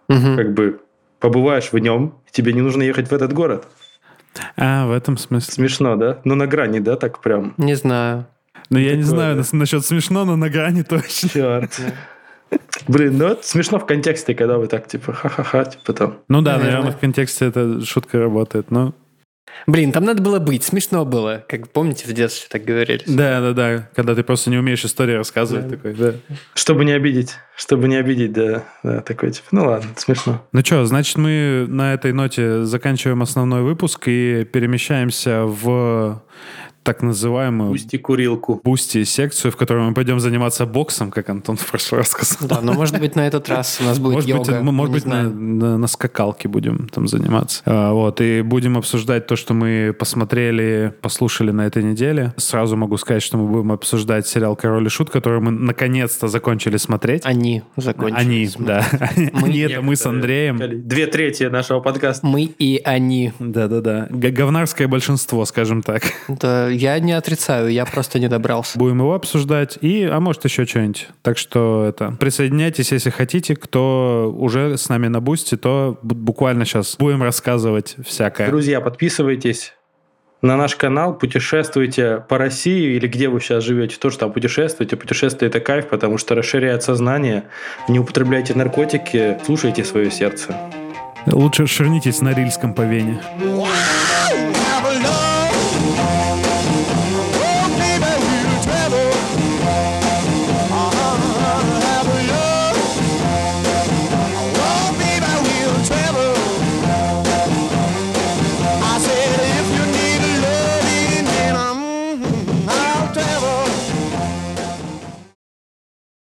угу. как бы, побываешь в нем, тебе не нужно ехать в этот город. А, в этом смысле. Смешно, да? Ну, на грани, да, так прям? Не знаю. Ну, я Такое, не знаю да. насчет смешно, но на грани точно. Черт. Блин, ну это смешно в контексте, когда вы так, типа, ха-ха-ха, типа там. Ну да, наверное, в контексте эта шутка работает, но... Блин, там надо было быть, смешно было. Как помните, в детстве так говорили. Да, да, да. Когда ты просто не умеешь историю рассказывать, да. такой, да. Чтобы не обидеть. Чтобы не обидеть, да. Да, такой типа. Ну ладно, смешно. Ну что, значит, мы на этой ноте заканчиваем основной выпуск и перемещаемся в так называемую... Бусти-курилку. Бусти-секцию, в которой мы пойдем заниматься боксом, как Антон в прошлый раз сказал. Да, но может быть на этот раз у нас будет может йога. Быть, может быть, на, на, на скакалке будем там заниматься. А, вот, и будем обсуждать то, что мы посмотрели, послушали на этой неделе. Сразу могу сказать, что мы будем обсуждать сериал «Король и Шут», который мы наконец-то закончили смотреть. Они закончили Они, смотреть. да. Мы, они, это мы с Андреем. Две трети нашего подкаста. Мы и они. Да-да-да. Говнарское большинство, скажем так. Да, я не отрицаю, я просто не добрался. Будем его обсуждать, и, а может, еще что-нибудь. Так что это, присоединяйтесь, если хотите. Кто уже с нами на бусте, то буквально сейчас будем рассказывать всякое. Друзья, подписывайтесь на наш канал, путешествуйте по России или где вы сейчас живете, тоже там путешествуйте. Путешествие – это кайф, потому что расширяет сознание. Не употребляйте наркотики, слушайте свое сердце. Лучше ширнитесь на рильском по Вене. Wow!